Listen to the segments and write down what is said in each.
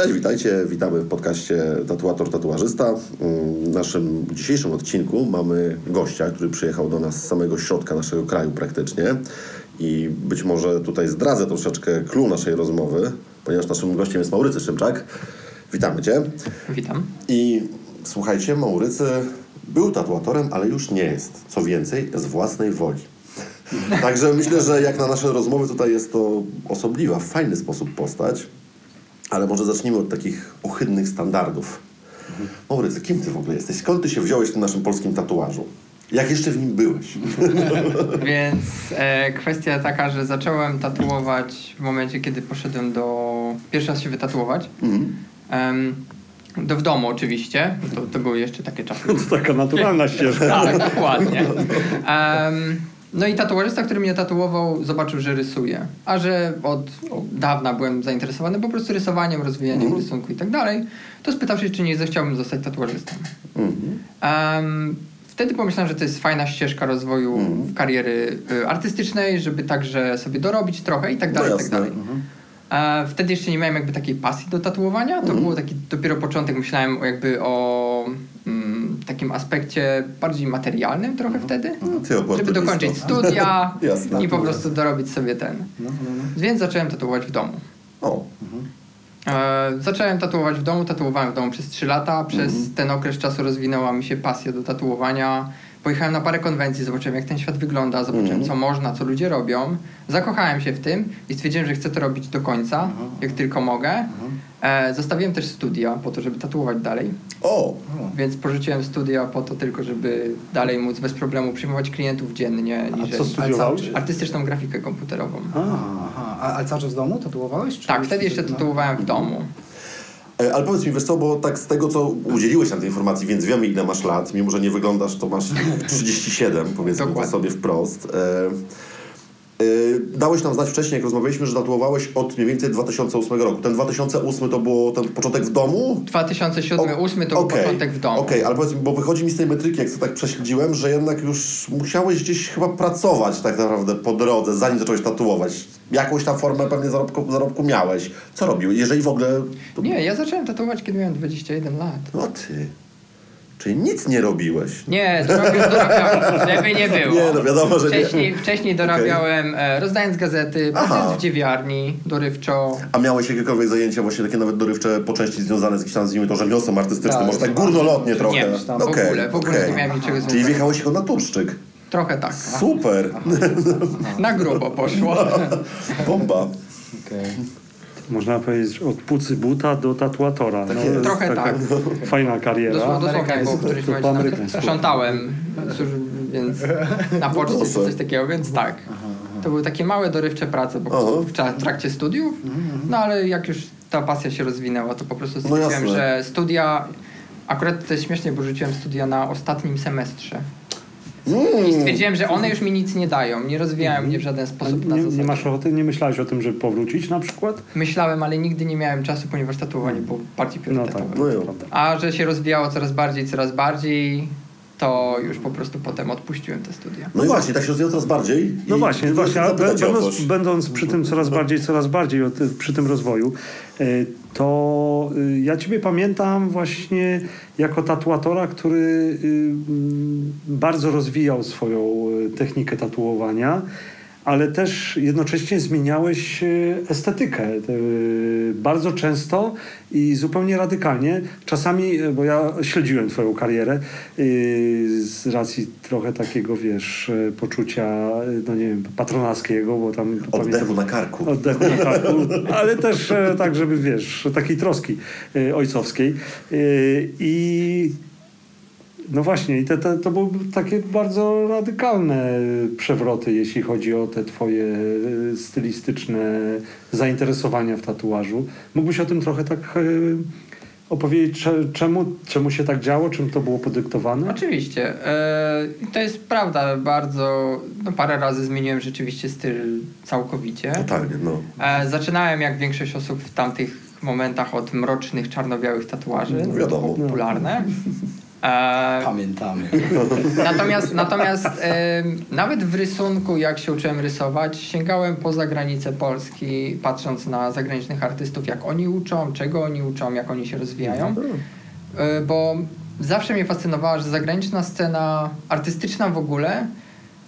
Cześć, witajcie. Witamy w podcaście Tatuator Tatuażysta. W naszym dzisiejszym odcinku mamy gościa, który przyjechał do nas z samego środka naszego kraju praktycznie. I być może tutaj zdradzę troszeczkę clue naszej rozmowy, ponieważ naszym gościem jest Maurycy Szymczak. Witamy Cię. Witam. I słuchajcie, Maurycy był tatuatorem, ale już nie jest. Co więcej, z własnej woli. Także myślę, że jak na nasze rozmowy tutaj jest to osobliwa, w fajny sposób postać. Ale może zacznijmy od takich ohydnych standardów. Maurycy, kim ty w ogóle jesteś? Skąd ty się wziąłeś w tym naszym polskim tatuażu? Jak jeszcze w nim byłeś? Więc e, kwestia taka, że zacząłem tatuować w momencie, kiedy poszedłem do... Pierwszy raz się wytatuować. Em, do w domu oczywiście. To, to były jeszcze takie czasy. To taka naturalna ścieżka. Tak, dokładnie. No i tatuażysta, który mnie tatuował, zobaczył, że rysuję. A że od, dawna byłem zainteresowany po prostu rysowaniem, rozwijaniem rysunku i tak dalej, to spytał się, czy nie zechciałbym zostać tatuażystą. Em, wtedy pomyślałem, że to jest fajna ścieżka rozwoju kariery y, artystycznej, żeby także sobie dorobić trochę i tak No dalej, i tak dalej. E, wtedy jeszcze nie miałem jakby takiej pasji do tatuowania. To było taki dopiero początek. Myślałem o jakby o mm, takim aspekcie bardziej materialnym trochę wtedy. Ty Żeby dokończyć studia Jasne. i po prostu dorobić sobie ten. Więc zacząłem tatuować w domu. O, E, zacząłem tatuować w domu, tatuowałem w domu przez 3 lata. Przez ten okres czasu rozwinęła mi się pasja do tatuowania. Pojechałem na parę konwencji, zobaczyłem jak ten świat wygląda, zobaczyłem co można, co ludzie robią. Zakochałem się w tym i stwierdziłem, że chcę to robić do końca, jak tylko mogę. E, zostawiłem też studia po to, żeby tatuować dalej. o, Więc porzuciłem studia po to tylko, żeby dalej móc bez problemu przyjmować klientów dziennie. A co studiowałeś? Artystyczną grafikę komputerową. Aha, a, ale cały czas w domu tatuowałeś? Czy Tak, wtedy jeszcze tatuowałem w domu. E, Ale powiedz mi, wiesz co, bo tak z tego, co udzieliłeś nam tej informacji, więc wiemy, ile masz lat, mimo że nie wyglądasz, to masz 37, powiedzmy to sobie wprost. E, dałeś nam znać wcześniej, jak rozmawialiśmy, że tatuowałeś od mniej więcej 2008 roku. Ten 2008 to było ten początek w domu? 2007-2008 to był Okej, początek w domu. Okej, ale powiedz mi, bo wychodzi mi z tej metryki, jak to tak prześledziłem, że jednak już musiałeś gdzieś chyba pracować tak naprawdę po drodze, zanim zacząłeś tatuować. Jakąś tam formę pewnie zarobku, zarobku miałeś. Co robiłeś? Jeżeli w ogóle... Nie, ja zacząłem tatuować, kiedy miałem 21 lat. No ty. Czyli nic nie robiłeś. Nie, dorabiałem, dorabiałem, żeby nie było. Nie, no wiadomo, że nie. wcześniej, Wcześniej dorabiałem, e, rozdając gazety, Aha. pracując w dziewiarni, dorywczo. A miałeś jakiekolwiek zajęcia właśnie takie nawet dorywcze po części związane z jakimś tam, nazwijmy to, rzemiosłem artystycznym, Tak, może tak super. górnolotnie trochę. Nie, tam w Okej, ogóle, w ogóle okej. nie miałem niczego Czyli wjechałeś jako naturszczyk. Trochę tak. Super. Na grubo poszło. Bomba. Okej. Można powiedzieć od pucy buta do tatuatora. No, jest. Trochę taka tak. Fajna kariera. Dosłownie, dosłownie Amerykańsku. bo w którymś To po momencie nawet amerykańsku. sprzątałem, cóż, więc na poczcie czy coś takiego, więc tak. To były takie małe dorywcze prace po w tra- trakcie studiów, no ale jak już ta pasja się rozwinęła, to po prostu stwierdziłem, jasne. że studia, akurat to jest śmiesznie, bo rzuciłem studia na ostatnim semestrze. I stwierdziłem, że one już mi nic nie dają, nie rozwijają mnie w żaden sposób na nie, zasadzie. nie masz ochoty, nie myślałeś o tym, żeby powrócić na przykład? Myślałem, ale nigdy nie miałem czasu, ponieważ tatuowanie było bardziej No tak, priorytetowe. No prawda. A że się rozwijało coraz bardziej, coraz bardziej, to już po prostu potem odpuściłem te studia. No i właśnie, tak się rozwijał coraz bardziej. No właśnie, właśnie, a będąc, będąc przy tym coraz bardziej, coraz bardziej przy tym rozwoju, y, to y, ja Ciebie pamiętam właśnie jako tatuatora, który y, bardzo rozwijał swoją y, technikę tatuowania, ale też jednocześnie zmieniałeś y, estetykę y, bardzo często i zupełnie radykalnie. Czasami, y, bo ja śledziłem Twoją karierę z racji trochę takiego, wiesz, poczucia, no nie wiem, patronackiego, bo tam... Oddechu na karku. Oddechu na karku, ale też e, tak, żeby wiesz, takiej troski e, ojcowskiej. E, I no właśnie, i te, te, to były takie bardzo radykalne przewroty, jeśli chodzi o te twoje e, stylistyczne zainteresowania w tatuażu. Mógłbyś o tym trochę tak e, opowiedzieć, cze- czemu, czemu się tak działo, czym to było podyktowane? Oczywiście. E, to jest prawda. Bardzo, no parę razy zmieniłem rzeczywiście styl całkowicie. Totalnie, no. Zaczynałem jak większość osób w tamtych momentach od mrocznych, czarno-białych tatuaży. No wiadomo. Popularne. E, Pamiętamy. Natomiast, natomiast nawet w rysunku, jak się uczyłem rysować, sięgałem poza granice Polski, patrząc na zagranicznych artystów, jak oni uczą, czego oni uczą, jak oni się rozwijają. E, bo zawsze mnie fascynowała, że zagraniczna scena artystyczna w ogóle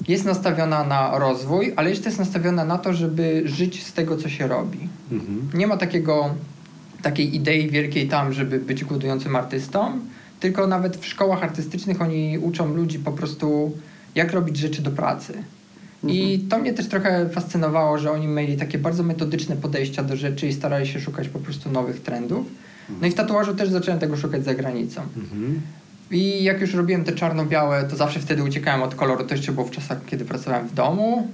jest nastawiona na rozwój, ale jeszcze jest nastawiona na to, żeby żyć z tego, co się robi. Mhm. Nie ma takiego, takiej idei wielkiej tam, żeby być głodującym artystą, tylko nawet w szkołach artystycznych oni uczą ludzi po prostu, jak robić rzeczy do pracy. I to mnie też trochę fascynowało, że oni mieli takie bardzo metodyczne podejścia do rzeczy i starali się szukać po prostu nowych trendów. No i w tatuażu też zacząłem tego szukać za granicą. Mhm. I jak już robiłem te czarno-białe, to zawsze wtedy uciekałem od koloru. To jeszcze było w czasach, kiedy pracowałem w domu.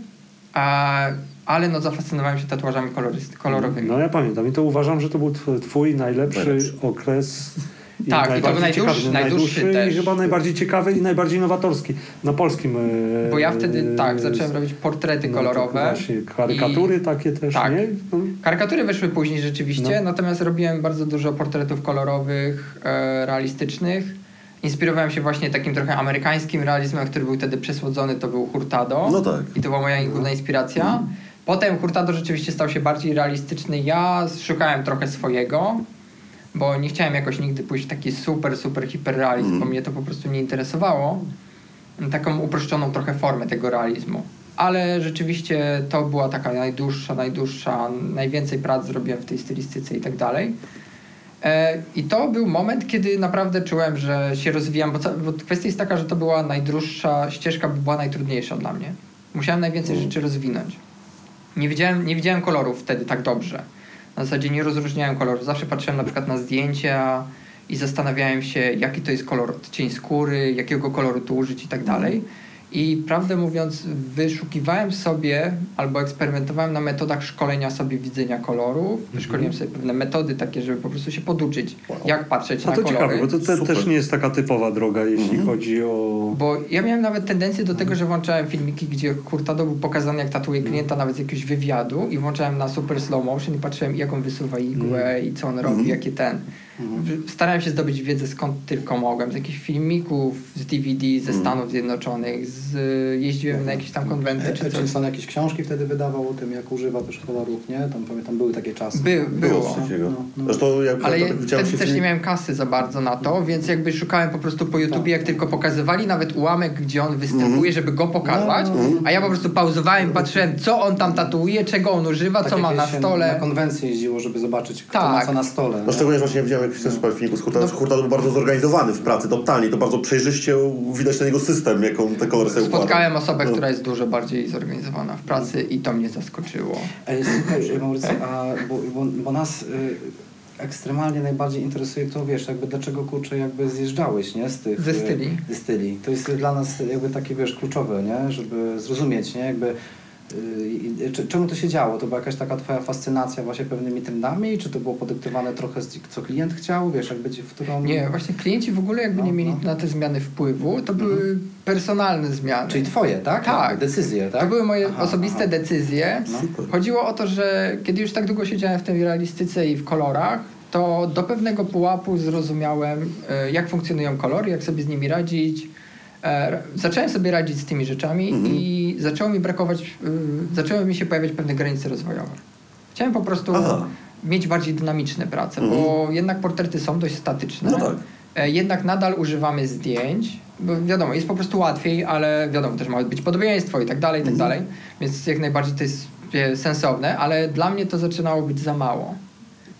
A, ale no zafascynowałem się tatuażami kolorowymi. No ja pamiętam i to uważam, że to był tw- twój najlepszy, Najlepszy. okres. I Tak, i to najdłuższy- ciekawy, najdłuższy też. i chyba najbardziej ciekawy i najbardziej nowatorski na polskim. e, Bo ja wtedy tak, e, zacząłem robić portrety no, kolorowe. tak Właśnie, karykatury takie też, tak. nie? No. Karykatury weszły później rzeczywiście, No. natomiast robiłem bardzo dużo portretów kolorowych, e, realistycznych. Inspirowałem się właśnie takim trochę amerykańskim realizmem, który był wtedy przesłodzony, to był Hurtado. No tak. I to była moja główna inspiracja. Potem Hurtado rzeczywiście stał się bardziej realistyczny. Ja szukałem trochę swojego, bo nie chciałem jakoś nigdy pójść w taki super, super hiperrealizm, bo mnie to po prostu nie interesowało. Taką uproszczoną trochę formę tego realizmu. Ale rzeczywiście to była taka najdłuższa, najdłuższa, najwięcej prac zrobiłem w tej stylistyce i tak dalej. E, I to był moment, kiedy naprawdę czułem, że się rozwijam, bo, bo kwestia jest taka, że to była najdłuższa ścieżka, była najtrudniejsza dla mnie. Musiałem najwięcej rzeczy rozwinąć. Nie widziałem, nie widziałem kolorów wtedy tak dobrze. Na zasadzie nie rozróżniałem kolorów. Zawsze patrzyłem na przykład na zdjęcia i zastanawiałem się, jaki to jest kolor, cień skóry, jakiego koloru tu użyć i tak dalej. I prawdę mówiąc, wyszukiwałem sobie albo eksperymentowałem na metodach szkolenia sobie widzenia kolorów. Wyszkoliłem sobie pewne metody takie, żeby po prostu się poduczyć, Wow. jak patrzeć A na to kolory. ciekawe, bo to te, też nie jest taka typowa droga, jeśli Mhm. chodzi o... Bo ja miałem nawet tendencję do tego, że włączałem filmiki, gdzie Hurtado był pokazany, jak tatuje klienta nawet z jakiegoś wywiadu i włączałem na super slow motion i patrzyłem, jak on wysuwa igłę i co on robi, jakie ten. W- Starałem się zdobyć wiedzę skąd tylko mogłem, z jakichś filmików, z DVD ze Stanów Zjednoczonych, z, jeździłem na jakieś tam konwenty E, czy Czy coś. Stan jakieś książki wtedy wydawał o tym, jak używa też kolorów, nie? Tam pamiętam, były takie czasy. By, Było było. No, no. Zresztą jak Ale ja, tak wtedy się też nie miałem kasy za bardzo na to, więc jakby szukałem po prostu po YouTubie, jak tylko pokazywali nawet ułamek, gdzie on występuje, żeby go pokazać, a ja po prostu pauzowałem, patrzyłem, co on tam tatuuje, czego on używa, Tak co ma na stole. Na konwencję jeździło, żeby zobaczyć, kto Tak. ma co na stole. No nie? szczególnie że właśnie widziałem jakiś też parę filmików z Hurtado, że Hurtado był bardzo zorganizowany w pracy, totalnie. To bardzo przejrzyście widać ten jego system, jak on te kolory sobie układa. Spotkałem osobę, No. która jest dużo bardziej zorganizowana w pracy i to mnie zaskoczyło. Ej, słuchaj, Maurycy, a bo, bo, bo nas y, ekstremalnie najbardziej interesuje to, wiesz, jakby dlaczego kurczę jakby zjeżdżałeś, nie, z tych... Ze y, styli. Ze styli. To jest dla nas jakby takie, wiesz, kluczowe, nie, żeby zrozumieć, nie, jakby czemu to się działo? To była jakaś taka twoja fascynacja właśnie pewnymi trendami, czy to było podyktowane trochę z co klient chciał, wiesz, jakby w którą... Nie, właśnie klienci w ogóle jakby nie No, mieli no. na te zmiany wpływu, to były personalne zmiany. Czyli twoje, tak? Tak. Decyzje, tak? To były moje Aha, osobiste aha. decyzje. No. Chodziło o to, że kiedy już tak długo siedziałem w tej realistyce i w kolorach, to do pewnego pułapu zrozumiałem, e, jak funkcjonują kolory, jak sobie z nimi radzić. E, Zacząłem sobie radzić z tymi rzeczami i zaczęło mi brakować, y, zaczęły mi się pojawiać pewne granice rozwojowe. Chciałem po prostu Aha. mieć bardziej dynamiczne prace, bo jednak portrety są dość statyczne. No tak. E, Jednak nadal używamy zdjęć, bo wiadomo, jest po prostu łatwiej, ale wiadomo, też ma być podobieństwo i tak dalej, i tak dalej, więc jak najbardziej to jest sensowne, ale dla mnie to zaczynało być za mało.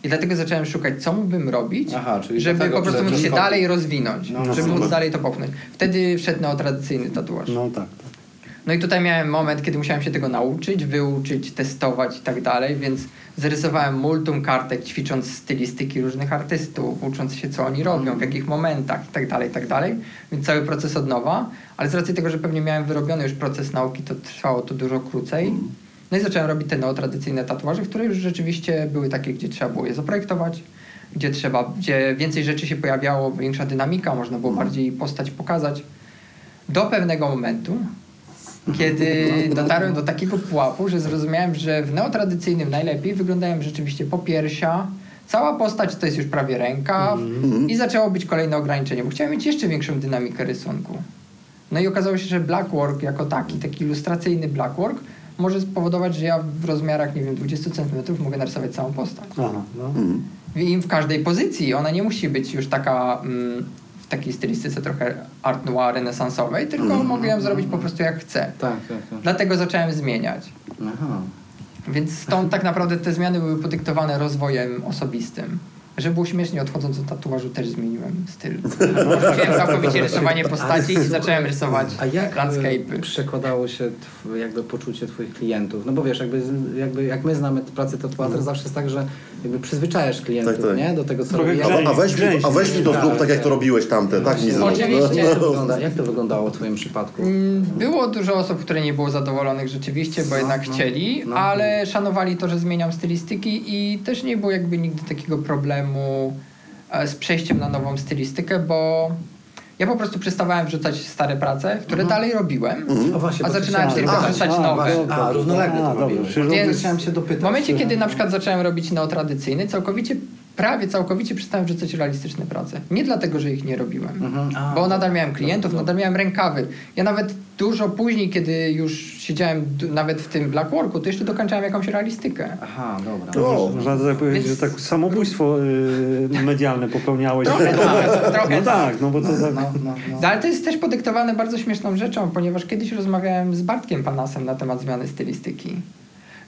I dlatego zacząłem szukać, co mógłbym robić, Aha, żeby po prostu móc się dalej rozwinąć, No, żeby super. móc dalej to popchnąć. Wtedy wszedł neotradycyjny tatuaż. No tak, tak. No i tutaj miałem moment, kiedy musiałem się tego nauczyć, wyuczyć, testować i tak dalej, więc zarysowałem multum kartek, ćwicząc stylistyki różnych artystów, ucząc się, co oni robią, w jakich momentach i tak dalej, i tak dalej. Więc cały proces od nowa, ale z racji tego, że pewnie miałem wyrobiony już proces nauki, to trwało to dużo krócej. No i zacząłem robić te neotradycyjne tatuaże, które już rzeczywiście były takie, gdzie trzeba było je zaprojektować, gdzie trzeba, gdzie więcej rzeczy się pojawiało, większa dynamika, można było bardziej postać pokazać. Do pewnego momentu, kiedy dotarłem do takiego pułapu, że zrozumiałem, że w neotradycyjnym najlepiej wyglądają rzeczywiście popiersia, Cała postać to jest już prawie rękaw Mhm. i zaczęło być kolejne ograniczenie, bo chciałem mieć jeszcze większą dynamikę rysunku. No i okazało się, że blackwork jako taki, taki ilustracyjny blackwork może spowodować, że ja w rozmiarach, nie wiem, 20 cm mogę narysować całą postać. Aha, no. Mhm. I w każdej pozycji ona nie musi być już taka mm, w takiej stylistyce trochę art noir renesansowej, tylko mogę ją zrobić po prostu jak chcę. Tak, tak, tak. Dlatego zacząłem zmieniać. Aha. Więc stąd tak naprawdę te zmiany były podyktowane rozwojem osobistym. Żeby było śmiesznie, odchodząc od tatuażu też zmieniłem styl. Rzuciłem całkowicie rysowanie postaci i zacząłem rysować A jak landscape'y. e, przekładało się tw- jakby poczucie twoich klientów? No bo wiesz, jakby, jakby jak my znamy pracę tatuatora, zawsze jest tak, że jakby przyzwyczajasz klientów, Tak, tak. nie? Do tego, co Trochę robi. A, a, weź mi, a weź mi to Tak, zrób tak, jak to robiłeś tamten, tak mi zrób. Oczywiście. Jak to, wygląda, jak to wyglądało w twoim przypadku? Mm, Było dużo osób, które nie było zadowolonych rzeczywiście, bo No, jednak no, chcieli, no. ale szanowali to, że zmieniam stylistyki i też nie było jakby nigdy takiego problemu e, z przejściem na nową stylistykę, bo ja po prostu przestawałem wrzucać stare prace, które Mhm. dalej robiłem, właśnie, a bo ty zaczynałem a, wrzucać a, nowe. właśnie, A, równolegle A, to Więc Chciałem się dopytać. W momencie, kiedy na przykład zacząłem robić neotradycyjny, całkowicie, prawie całkowicie przestałem wrzucać realistyczne prace. Nie dlatego, że ich nie robiłem. Mhm. A, Bo nadal miałem klientów, dobra. nadal miałem rękawy. Ja nawet dużo później, kiedy już siedziałem d- nawet w tym blackworku, to jeszcze dokończałem jakąś realistykę. Aha, dobra. O, Można tak powiedzieć, Więc- że tak samobójstwo y, medialne popełniałeś. Trochę tak, trochę No tak, no bo to tak... No, no, no. No, ale to jest też podyktowane bardzo śmieszną rzeczą, ponieważ kiedyś rozmawiałem z Bartkiem Panasem na temat zmiany stylistyki.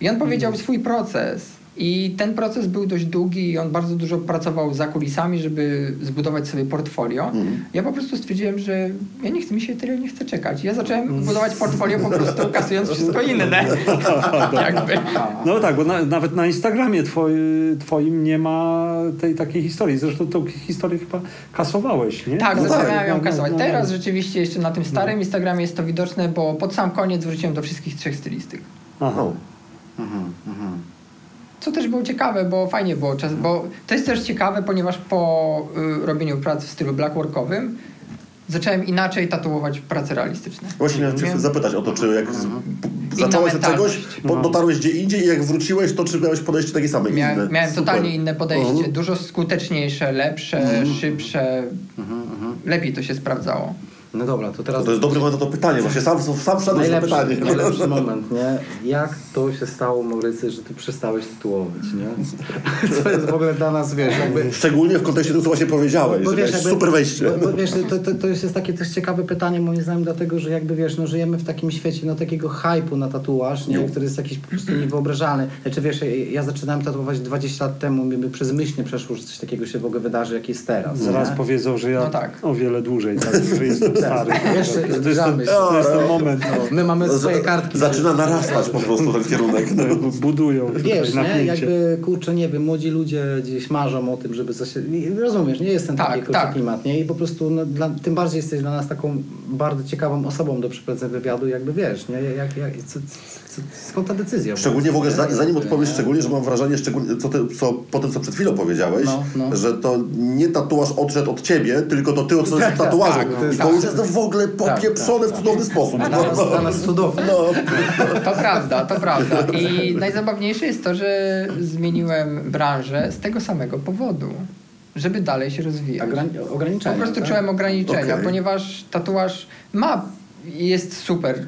I on powiedział swój proces. I ten proces był dość długi i on bardzo dużo pracował za kulisami, żeby zbudować sobie portfolio. Ja po prostu stwierdziłem, że ja nie chcę, mi się tyle nie chcę czekać. Ja zacząłem budować portfolio po prostu kasując wszystko inne. Jakby. No tak, bo na, nawet na Instagramie twoi, twoim nie ma tej takiej historii. Zresztą tą historię chyba kasowałeś, nie? Tak, No zaczynałem tak, ją no, kasować. no, no. Teraz rzeczywiście jeszcze na tym starym Instagramie jest to widoczne, bo pod sam koniec wróciłem do wszystkich trzech stylistyk. Aha. o. Mhm, mhm. Co też było ciekawe, bo fajnie było czas, bo to jest też ciekawe, ponieważ po y, robieniu prac w stylu blackworkowym zacząłem inaczej tatuować prace realistyczne. Właśnie miałem cię Miałem- zapytać o to, czy jak z... Inna zacząłeś od czegoś, po, dotarłeś gdzie indziej i jak wróciłeś, to czy miałeś podejście takie same? Miałem, inne? miałem Super. totalnie inne podejście, Mhm. dużo skuteczniejsze, lepsze, szybsze. Mhm, mhm. Lepiej to się sprawdzało. No dobra, to teraz... To jest dobry moment na to pytanie, właśnie sam, sam wszedłeś na Najlepszy, pytanie. najlepszy moment, nie? Jak to się stało, Maurycy, że ty przestałeś tytułować, nie? Co jest w ogóle dla nas, wiesz, jakby... Szczególnie w kontekście tego, co właśnie powiedziałeś, że miałeś jakby- super wejście. Bo, bo wiesz, to, to, to jest takie też ciekawe pytanie moim zdaniem, dlatego że jakby wiesz, no żyjemy w takim świecie no takiego hypu na tatuaż, nie? Który jest jakiś po prostu niewyobrażalny. Znaczy wiesz, ja- zaczynałem tatuować 20 lat temu, mi by przez myśl nie przeszło, że coś takiego się w ogóle wydarzy, jak jest teraz. Zaraz nie? powiedzą, że ja No tak. o wiele dłużej, tak, stary. Jeszcze to, jest ten, zbliżamy się. to jest ten moment. No, my mamy swoje kartki. Zaczyna narastać po prostu ten kierunek. No. No, budują Wiesz, nie? Jakby, kurczę, nie wiem, młodzi ludzie gdzieś marzą o tym, żeby coś... Rozumiesz, nie jest ten Tak, taki kurczę tak. klimat, nie? I po prostu, no, dla, tym bardziej jesteś dla nas taką bardzo ciekawą osobą do przeprowadzenia wywiadu, jakby wiesz, nie? Jak, jak, co, co, skąd ta decyzja? Szczególnie w ogóle, za- zanim odpowiesz, szczególnie, że mam wrażenie, szczególnie co, ty, co po tym, co przed chwilą powiedziałeś, No, no. że to nie tatuaż odszedł od ciebie, tylko to ty odszedłeś od tatuażu. tak, to I jest- to w ogóle popieprzone w cudowny sposób. Dla nas, dla nas cudowne. No. To prawda, to prawda. I najzabawniejsze jest to, że zmieniłem branżę z tego samego powodu, żeby dalej się rozwijać. Ograni- Po ograniczenia. prostu tak? czułem ograniczenia, Okej. ponieważ tatuaż ma, jest super y,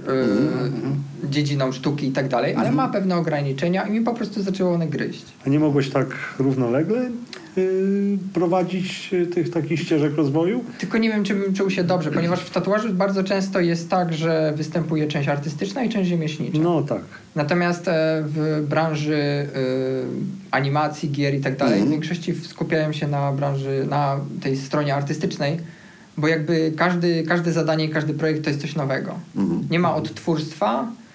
dziedziną sztuki i tak dalej, ale ma pewne ograniczenia i mi po prostu zaczęło one gryźć. A nie mogłeś tak równolegle y, prowadzić y, tych takich ścieżek rozwoju? Tylko nie wiem, czy bym czuł się dobrze, ponieważ w tatuażu bardzo często jest tak, że występuje część artystyczna i część rzemieślnicza. No tak. Natomiast e, w branży y, animacji, gier i tak dalej, Mhm. w większości skupiają się na branży, na tej stronie artystycznej, bo jakby każdy, każde zadanie każdy projekt to jest coś nowego. Mhm. Nie ma odtwórstwa, e,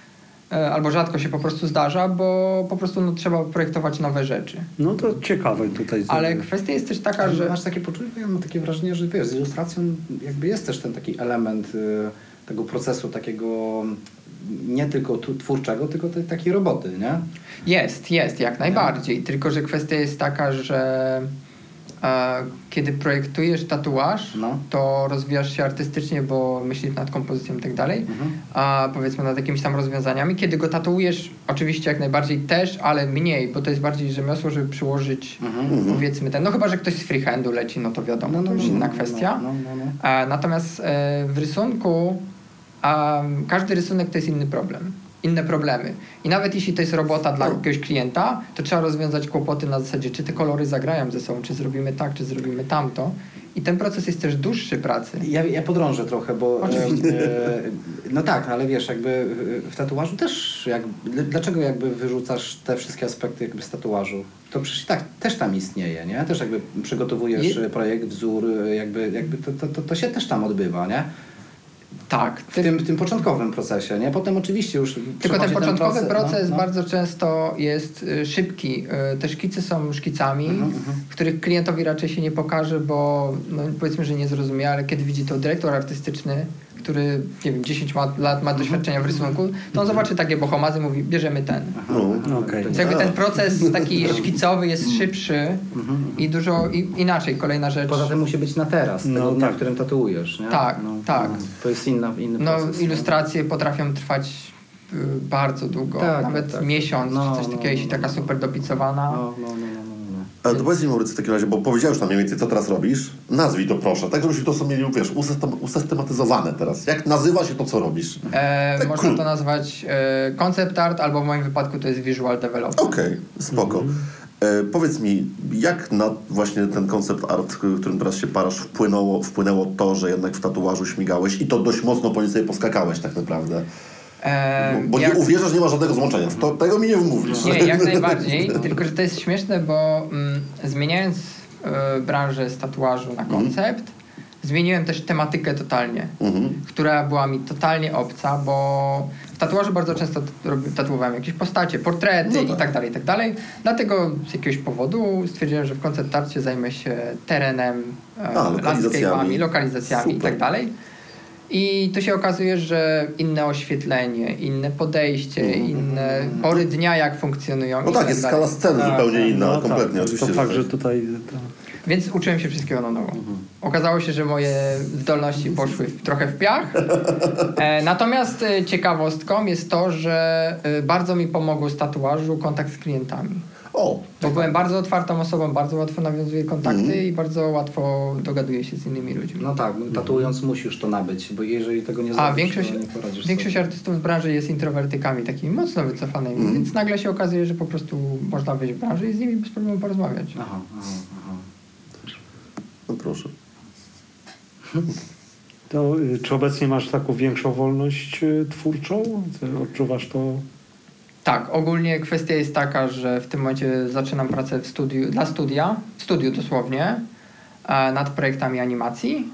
albo rzadko się po prostu zdarza, bo po prostu no, trzeba projektować nowe rzeczy. No to ciekawe tutaj. Ale kwestia jest też taka, że... Masz takie poczucie, ja mam takie wrażenie, że wiesz, z ilustracją jakby jest też ten taki element y, tego procesu takiego mm, nie tylko tu, twórczego, tylko tej takiej roboty, nie? Jest, jest, jak najbardziej. Tylko, że kwestia jest taka, że e, kiedy projektujesz tatuaż, No. to rozwijasz się artystycznie, bo myślisz nad kompozycją i tak dalej, Mhm. a powiedzmy nad jakimiś tam rozwiązaniami. Kiedy go tatuujesz, oczywiście jak najbardziej też, ale mniej, bo to jest bardziej rzemiosło, żeby przyłożyć Mhm. powiedzmy ten, no chyba, że ktoś z freehandu leci, no to wiadomo, to już inna kwestia. No, no, no. Natomiast e, w rysunku każdy rysunek to jest inny problem. Inne problemy. I nawet jeśli to jest robota dla No. jakiegoś klienta, to trzeba rozwiązać kłopoty na zasadzie, czy te kolory zagrają ze sobą, czy zrobimy tak, czy zrobimy tamto. I ten proces jest też dłuższy pracy. Ja, ja podrążę trochę, bo. Oczywiście. E, no tak, ale wiesz, jakby w tatuażu też. Jak, dl- dlaczego jakby wyrzucasz te wszystkie aspekty jakby z tatuażu? To przecież tak też tam istnieje, nie? Też jakby przygotowujesz Je- projekt, wzór, e, jakby, jakby to, to, to, to się też tam odbywa, nie? Tak. W tym, tym początkowym procesie, nie? Potem oczywiście już. Tylko ten początkowy proces- proces no, no. bardzo często jest y, szybki. Y, Te szkice są szkicami, Mhm, mhm. których klientowi raczej się nie pokaże, bo no, powiedzmy, że nie zrozumie, ale kiedy widzi to dyrektor artystyczny, który nie wiem, 10 ma, lat ma doświadczenia w rysunku, to on zobaczy takie bohomazy i mówi, bierzemy ten. No. Okej. Więc jakby ten proces taki szkicowy jest szybszy i dużo i, inaczej. Kolejna rzecz. Poza tym musi być na teraz, tego No dnia, tak. w którym tatuujesz, nie? Tak, no, tak. No, to jest inna, inny No, proces. nie? ilustracje potrafią trwać y, bardzo długo, Tak, nawet tak. miesiąc, No, czy coś no, takiego, jeśli no, taka no. super dopicowana. No, no, no, no, no, no. Ale to powiedz mi Maurycy w takim razie, bo powiedziałeś nam mniej więcej, co teraz robisz. Nazwij to proszę, tak żebyśmy to sobie mieli, wiesz, usystem- usystematyzowane teraz. Jak nazywa się to, co robisz? E, Tak, można cool. to nazwać e, concept art, albo w moim wypadku to jest visual development. Okej, spoko. E, powiedz mi, jak na właśnie ten koncept art, którym teraz się parasz, wpłynęło, wpłynęło to, że jednak w tatuażu śmigałeś i to dość mocno po niej sobie poskakałeś tak naprawdę? E, Bo jak- nie uwierzysz, nie ma żadnego złączenia. To, tego mi nie wmówisz. Nie, jak najbardziej, tylko że to jest śmieszne, bo mm, zmieniając e, branżę z tatuażu na koncept, zmieniłem też tematykę totalnie, Mhm. która była mi totalnie obca, bo w tatuażu bardzo często tatuowałem jakieś postacie, portrety No i tak. tak dalej, i tak dalej. Dlatego z jakiegoś powodu stwierdziłem, że w koncept arcie zajmę się terenem, e, A, lokalizacjami. landscape'ami, lokalizacjami i tak dalej. I tu się okazuje, że inne oświetlenie, inne podejście, inne pory dnia jak funkcjonują. Mhm. No tak, tak jest dalej. skala sceny Tak, zupełnie tak. inna, No kompletnie tak, oczywiście. To fakt, że tutaj... To... Więc uczyłem się wszystkiego na nowo. Okazało się, że moje zdolności poszły w, trochę w piach. E, natomiast e, ciekawostką jest to, że e, bardzo mi pomogło z tatuażu kontakt z klientami. O, Bo byłem bardzo otwartą osobą, bardzo łatwo nawiązuję kontakty Mhm. i bardzo łatwo dogaduję się z innymi ludźmi. No tak, tatuując musisz to nabyć, bo jeżeli tego nie zrobisz, A większość, to nie poradzisz większość sobie. artystów w branży jest introwertykami, takimi mocno wycofanymi, Mhm. więc nagle się okazuje, że po prostu można wejść w branżę i z nimi bez problemu porozmawiać. Aha, aha, aha. no proszę. To, y, czy obecnie masz taką większą wolność y, twórczą? Odczuwasz to? Tak, ogólnie kwestia jest taka, że w tym momencie zaczynam pracę w studiu, dla studia, w studiu dosłownie, e, nad projektami animacji.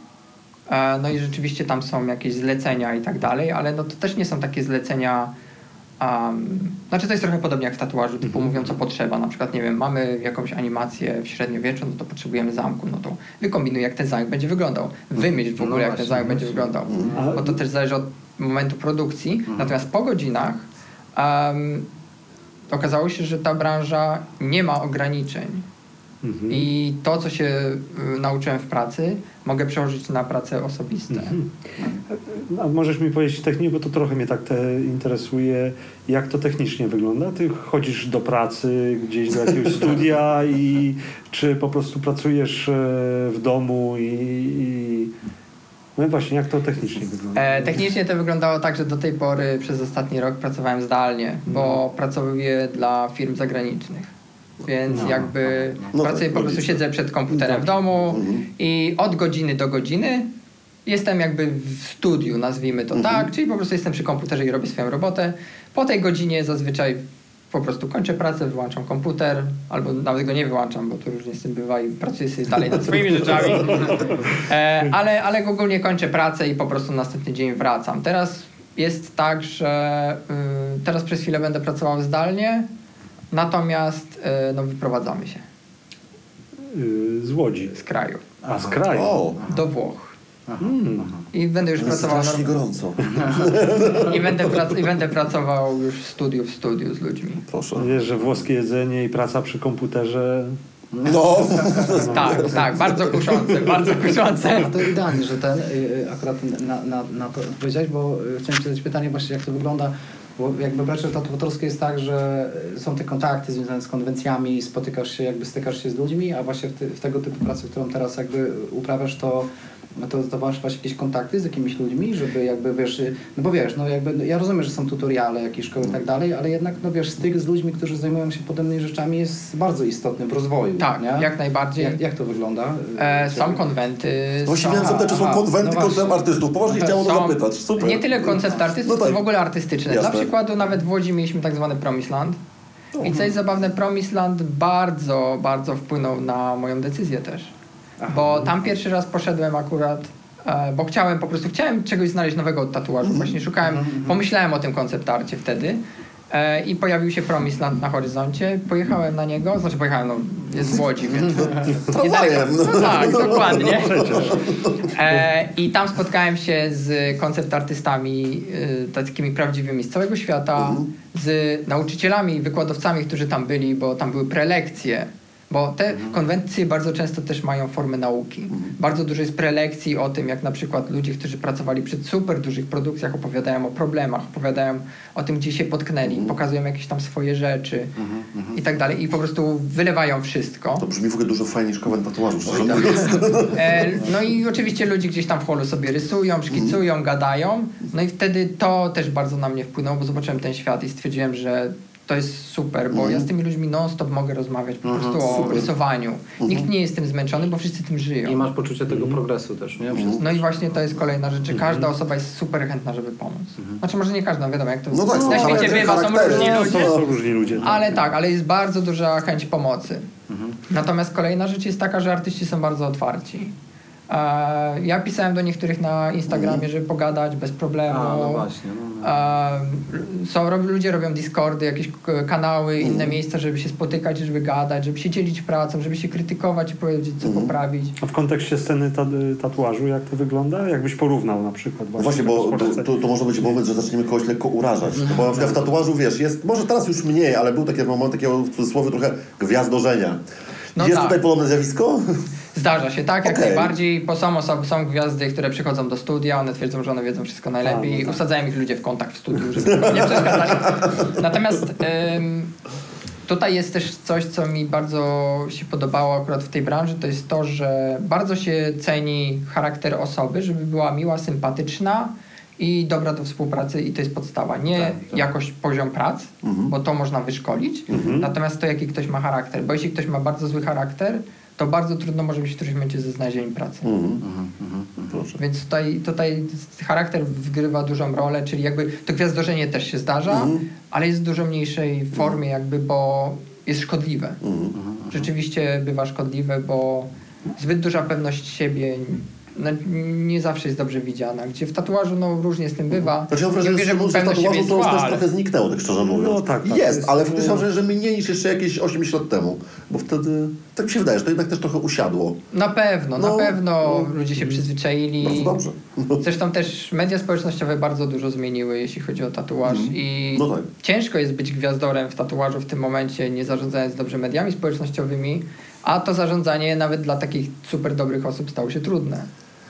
E, no i rzeczywiście tam są jakieś zlecenia i tak dalej, ale no to też nie są takie zlecenia. Um, znaczy to jest trochę podobnie jak w tatuażu, typu mówią co potrzeba. Na przykład, nie wiem, mamy jakąś animację w średniowieczu, no to potrzebujemy zamku, no to wykombinuj jak ten zamek będzie wyglądał. Wymyśl w No ogóle jak ten właśnie, zamek będzie właśnie. wyglądał. A- Bo to też zależy od momentu produkcji. Natomiast po godzinach okazało się, że ta branża nie ma ograniczeń. Mhm. I to, co się y, nauczyłem w pracy, mogę przełożyć na pracę osobiste. Mhm. A możesz mi powiedzieć technicznie, bo to trochę mnie tak te interesuje, jak to technicznie wygląda? Ty chodzisz do pracy, gdzieś do jakiegoś studia i czy po prostu pracujesz e, w domu i, i... No i właśnie, jak to technicznie wygląda? E, technicznie to wyglądało tak, że do tej pory przez ostatni rok pracowałem zdalnie, bo pracuję dla firm zagranicznych. Więc No, jakby no. pracuję, No po prostu tak, siedzę przed komputerem Tak. w domu Mhm. i od godziny do godziny jestem jakby w studiu, nazwijmy to Mhm. tak, czyli po prostu jestem przy komputerze i robię swoją robotę. Po tej godzinie zazwyczaj po prostu kończę pracę, wyłączam komputer, albo nawet go nie wyłączam, bo to różnie z tym bywa i pracuję sobie dalej nad swoimi rzeczami. E, ale, ale ogólnie kończę pracę i po prostu następny dzień wracam. Teraz jest tak, że y, teraz przez chwilę będę pracował zdalnie, natomiast y, no, wyprowadzamy się Y, Z Łodzi. z kraju A z kraju? O, do Włoch. Aha, Mm. aha. I będę już pracował strasznie gorąco. i będę, prac- i będę pracował już w studiu w studiu z ludźmi. Proszę. Wiesz, że włoskie jedzenie i praca przy komputerze No, Tak, tak, bardzo kuszące, bardzo kuszące. A to idealnie, że ten y, y, akurat na, na, na to odpowiedziałeś, bo y, chciałem ci zadać pytanie właśnie, jak to wygląda, bo jakby branża tatuatorskie jest tak, że są te kontakty związane z konwencjami, spotykasz się, jakby stykasz się z ludźmi, a właśnie w, ty, w tego typu pracy, którą teraz jakby uprawiasz, to no to, właśnie jakieś kontakty z jakimiś ludźmi, żeby jakby wiesz, y, no bo wiesz, no jakby no ja rozumiem, że są tutoriale, jakieś szkoły i tak dalej, ale jednak no wiesz, styk z ludźmi, którzy zajmują się podobnymi rzeczami jest bardzo istotny w rozwoju. Tak, nie? jak najbardziej. Jak, jak to wygląda? E, są konwenty. Właśnie są, miałem zapytać, czy są konwenty no koncept artystów. Poważnie chciałem o to zapytać. Super. nie tyle koncept artystów, No tak. co w ogóle artystyczne. Dla Jasne. przykładu nawet w Łodzi mieliśmy tak zwane Promisland. I co jest zabawne, Promisland bardzo, bardzo wpłynął na moją decyzję też. Bo tam pierwszy raz poszedłem akurat, e, bo chciałem po prostu, chciałem czegoś znaleźć nowego od tatuażu. Właśnie szukałem, pomyślałem o tym konceptarcie wtedy. E, I pojawił się Promisland na horyzoncie. Pojechałem na niego, znaczy pojechałem, no jest w Łodzi, więc Tramwajem. no tak, dokładnie. E, I tam spotkałem się z koncept artystami, e, takimi prawdziwymi z całego świata, z nauczycielami i wykładowcami, którzy tam byli, bo tam były prelekcje. Bo te konwencje bardzo często też mają formę nauki. Bardzo dużo jest prelekcji o tym, jak na przykład ludzie, którzy pracowali przy super dużych produkcjach, opowiadają o problemach, opowiadają o tym, gdzie się potknęli, pokazują jakieś tam swoje rzeczy i tak dalej. I po prostu wylewają wszystko. To brzmi w ogóle dużo fajniej niż konwent tatuażu, szczerze mówiąc. E, no i oczywiście ludzie gdzieś tam w holu sobie rysują, szkicują, gadają. No i wtedy to też bardzo na mnie wpłynęło, bo zobaczyłem ten świat i stwierdziłem, że to jest super, bo ja z tymi ludźmi non-stop mogę rozmawiać po prostu o super. rysowaniu. Nikt nie jest tym zmęczony, bo wszyscy tym żyją. I masz poczucie tego progresu też, nie? Przez- No i właśnie to jest kolejna rzecz, że każda osoba jest super chętna, żeby pomóc. Znaczy może nie każda, wiadomo jak to No tak, na świecie bywa, są różni ludzie. Są różni ludzie. tak. Ale tak, ale jest bardzo duża chęć pomocy. Natomiast kolejna rzecz jest taka, że artyści są bardzo otwarci. E, ja pisałem do niektórych na Instagramie, żeby pogadać bez problemu. A, no właśnie. No, no. E, są, ludzie robią Discordy, jakieś kanały, inne miejsca, żeby się spotykać, żeby gadać, żeby się dzielić pracą, żeby się krytykować i powiedzieć, co poprawić. A w kontekście sceny ta, tatuażu, jak to wygląda? Jakbyś porównał na przykład No właśnie, taką bo to, to, to może być moment, że zaczniemy kogoś lekko urażać. No Bo na przykład w tatuażu, wiesz, jest, może teraz już mniej, ale był taki moment takiego w cudzysłowie trochę gwiazdorzenia. No jest tak. tutaj podobne zjawisko? Zdarza się, tak, jak Okej. najbardziej. Bo są osoby, są gwiazdy, które przychodzą do studia, one twierdzą, że one wiedzą wszystko najlepiej. A, no tak. Usadzają ich ludzie w kontakt w studiu, żeby nie przeszkadzać. Natomiast ym, tutaj jest też coś, co mi bardzo się podobało akurat w tej branży, to jest to, że bardzo się ceni charakter osoby, żeby była miła, sympatyczna i dobra do współpracy i to jest podstawa. Nie Tak, tak. jakoś poziom prac, bo to można wyszkolić, natomiast to jaki ktoś ma charakter. Bo jeśli ktoś ma bardzo zły charakter, to bardzo trudno może być w którymś momencie ze znalezieniem pracy. Mhm. Proszę. Więc tutaj, tutaj charakter wgrywa dużą rolę, czyli jakby to gwiazdorzenie też się zdarza, ale jest w dużo mniejszej formie jakby, bo jest szkodliwe. Rzeczywiście bywa szkodliwe, bo zbyt duża pewność siebie no, nie zawsze jest dobrze widziana. Gdzie w tatuażu no, różnie z tym bywa. Znaczy ja wrażenie, mówię, że, w tatuażu to już też trochę zniknęło, tak szczerze mówiąc. No tak, tak, Jest, jest- ale wtedy wrażenie, że mniej niż jeszcze jakieś 80 lat temu. Bo wtedy, tak mi się wydaje, że to jednak też trochę usiadło. Na pewno, No, na pewno no. ludzie się przyzwyczaili. Bardzo dobrze. Zresztą też media społecznościowe bardzo dużo zmieniły, jeśli chodzi o tatuaż. I No tak. ciężko jest być gwiazdorem w tatuażu w tym momencie, nie zarządzając dobrze mediami społecznościowymi, a to zarządzanie nawet dla takich super dobrych osób stało się trudne.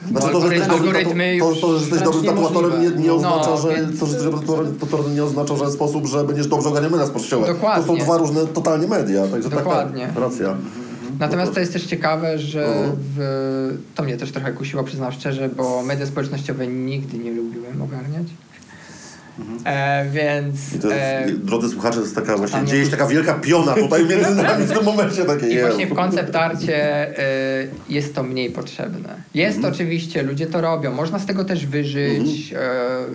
Znaczy to, że jesteś algorytmy to, to, że jesteś dobrym tatuatorem nie, nie oznacza, No, że więc- to, że jesteś dobrym tatuatorem nie oznacza w żaden sposób, że będziesz dobrze ogarniamy nas po kościołach. To są Dokładnie. dwa różne totalnie media, także Dokładnie. tak, tak, racja. Natomiast to jest też ciekawe, że Mhm. w, to mnie też trochę kusiło, przyznam szczerze, bo media społecznościowe nigdy nie lubiłem ogarniać. E, więc... To jest, e, drodzy słuchacze, to jest taka właśnie, Totalnie. dzieje się taka wielka piona tutaj między nami w tym momencie takie. I właśnie w koncept arcie y, jest to mniej potrzebne. Jest Mhm. oczywiście, ludzie to robią, można z tego też wyżyć. Mhm.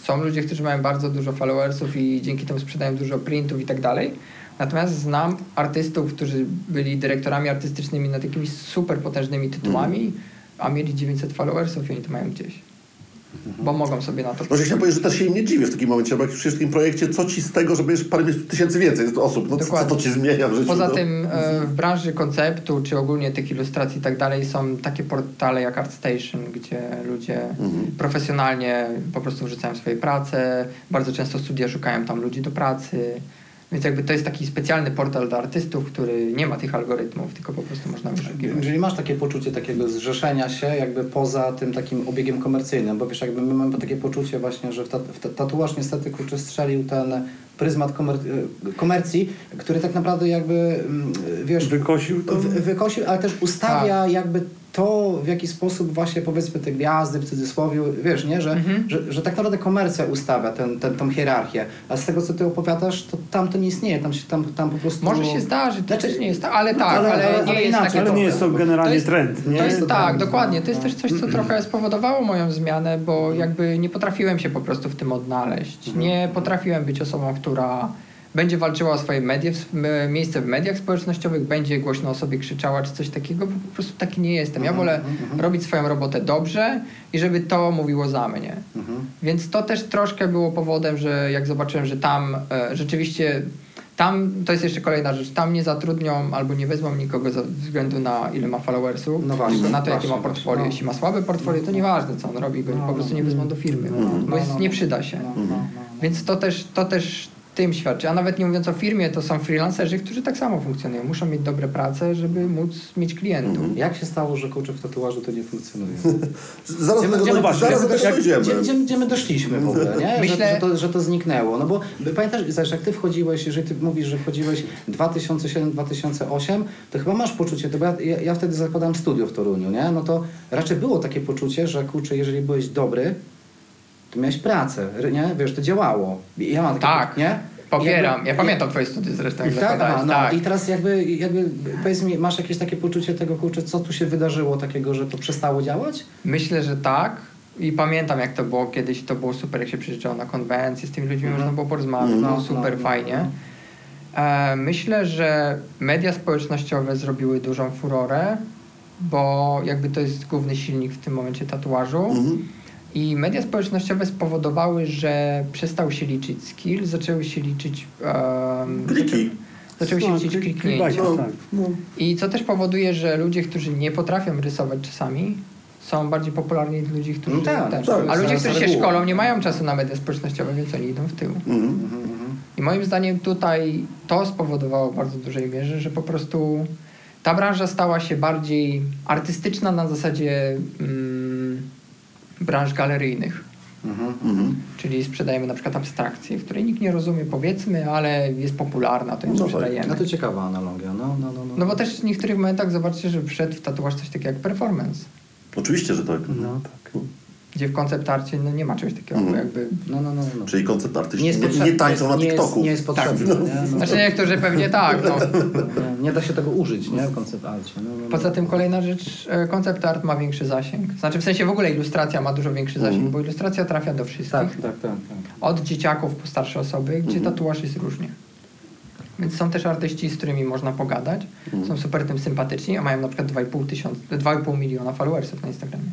y, są ludzie, którzy mają bardzo dużo followersów i dzięki temu sprzedają dużo printów i tak dalej. Natomiast znam artystów, którzy byli dyrektorami artystycznymi nad jakimiś super potężnymi tytułami, Mhm. a mieli 900 followersów i oni to mają gdzieś. Bo mogą sobie na to że chciałem powiedzieć, że też się im nie dziwię w takim momencie, bo jak już w takim projekcie, co ci z tego, że będziesz parę tysięcy więcej osób, no co, co Dokładnie. to ci zmienia w życiu? Poza no? tym e, w branży konceptu, czy ogólnie tych ilustracji i tak dalej, są takie portale jak ArtStation, gdzie ludzie Mhm. profesjonalnie po prostu wrzucają swoje prace. Bardzo często studia szukają tam ludzi do pracy. Więc jakby to jest taki specjalny portal dla artystów, który nie ma tych algorytmów, tylko po prostu można wyszukiwać. Czyli masz takie poczucie takiego zrzeszenia się jakby poza tym takim obiegiem komercyjnym, bo wiesz, jakby my mamy takie poczucie właśnie, że w, ta, w ta, tatuaż niestety kurczę strzelił ten pryzmat komer, komercji, który tak naprawdę jakby, mm, wiesz, Wykosił to? wy- wykosił, ale też ustawia Tak. jakby to, w jaki sposób właśnie powiedzmy te gwiazdy w cudzysłowie, wiesz, nie, że, Mhm. że, że tak naprawdę komercja ustawia ten, ten, tą hierarchię, a z tego co ty opowiadasz, to tam to nie istnieje, tam, się, tam, tam po prostu... Może się zdarzyć, to Znaczy- też nie jest tak, ale tak, ale- ale, ale nie jest inaczej, Ale nie jest to generalnie To jest- trend, nie? To jest to tak, trend, dokładnie. To jest też coś, co trochę spowodowało moją zmianę, bo jakby nie potrafiłem się po prostu w tym odnaleźć. Nie potrafiłem być osobą, która będzie walczyła o swoje medie, miejsce w mediach społecznościowych, będzie głośno o sobie krzyczała czy coś takiego, bo po prostu taki nie jestem. Ja wolę robić swoją robotę dobrze i żeby to mówiło za mnie. Mhm. Więc to też troszkę było powodem, że jak zobaczyłem, że tam e, rzeczywiście, tam to jest jeszcze kolejna rzecz, tam nie zatrudnią albo nie wezmą nikogo ze względu na ile ma followersów, No właśnie, na to jakie ma portfolio. no. Jeśli ma słabe portfolio, to nieważne co on robi, go No, po prostu no. nie wezmą do firmy, No, bo no, jest, no, nie no. przyda się. Więc to też, to też tym świadczy. A nawet nie mówiąc o firmie, to są freelancerzy, którzy tak samo funkcjonują. Muszą mieć dobre prace, żeby móc mieć klientów. Jak się stało, że kurczę w tatuażu to nie funkcjonuje? Zaraz do Gdzie, właśnie, zaraz do jak- dojdziemy. gdzie, gdzie, gdzie my doszliśmy w ogóle, nie? Myślę- Że, że, to, że to zniknęło. No bo pamiętasz, zresztą jak ty wchodziłeś, jeżeli ty mówisz, że wchodziłeś 2007-2008, to chyba masz poczucie, to bo ja, ja, wtedy zakładałem studio w Toruniu, nie? No to raczej było takie poczucie, że kurczę, jeżeli byłeś dobry, to miałeś pracę, nie? Wiesz, to działało. I Ja mam takie, Tak. nie? Popieram. Jakby- Ja pamiętam twoje studia zresztą, jak tak, aha, no tak. i teraz jakby, jakby powiedz mi, masz jakieś takie poczucie tego, kurczę, co tu się wydarzyło takiego, że to przestało działać? Myślę, że tak. I pamiętam, jak to było kiedyś. To było super, jak się przyjeżdżało na konwencję. Z tymi ludźmi Mhm. można było porozmawiać. Było no, super no, fajnie. no. E, myślę, że media społecznościowe zrobiły dużą furorę, bo jakby to jest główny silnik w tym momencie tatuażu. Mhm. I media społecznościowe spowodowały, że przestał się liczyć skill, zaczęły się liczyć. Um, Kliki. Zaczęły się No, liczyć klik- kliknięcia. No, tak. no. I co też powoduje, że ludzie, którzy nie potrafią rysować czasami, są bardziej popularni od ludzi, którzy No tak, tak, A ludzie, zaraz którzy się reguła. szkolą, nie mają czasu na media społecznościowe, więc oni idą w tył. Mhm. I moim zdaniem tutaj to spowodowało w bardzo dużej mierze, że po prostu ta branża stała się bardziej artystyczna na zasadzie mm, branż galeryjnych. Mhm. Mhm. Czyli sprzedajemy na przykład abstrakcję, której nikt nie rozumie, powiedzmy, ale jest popularna, to ją No sprzedajemy. No to ciekawa analogia, no, no, no. no. No bo też w niektórych momentach zobaczcie, że wszedł w tatuaż coś takiego jak performance. Oczywiście, że tak. No tak. Gdzie w koncept arcie no, nie ma czegoś takiego, bo jakby... No, no, no, no. Czyli koncept artyści Nie, jest nie, nie tańczą na nie jest- TikToku. Nie jest potrzebny. Tak. nie? No, Znaczy niektórzy pewnie tak, no. nie, nie da się tego użyć, nie? W koncept arcie. No, no, no. Poza tym kolejna rzecz, e, koncept art ma większy zasięg. Znaczy w sensie w ogóle ilustracja ma dużo większy zasięg, Mhm. bo ilustracja trafia do wszystkich. Tak, tak, tak. tak. Od dzieciaków po starsze osoby, gdzie Mhm. tatuaż jest różnie. Więc są też artyści, z którymi można pogadać. Mhm. Są super tym sympatyczni, a mają na przykład 2,5 tysiąc- 2,5 miliona followersów na Instagramie.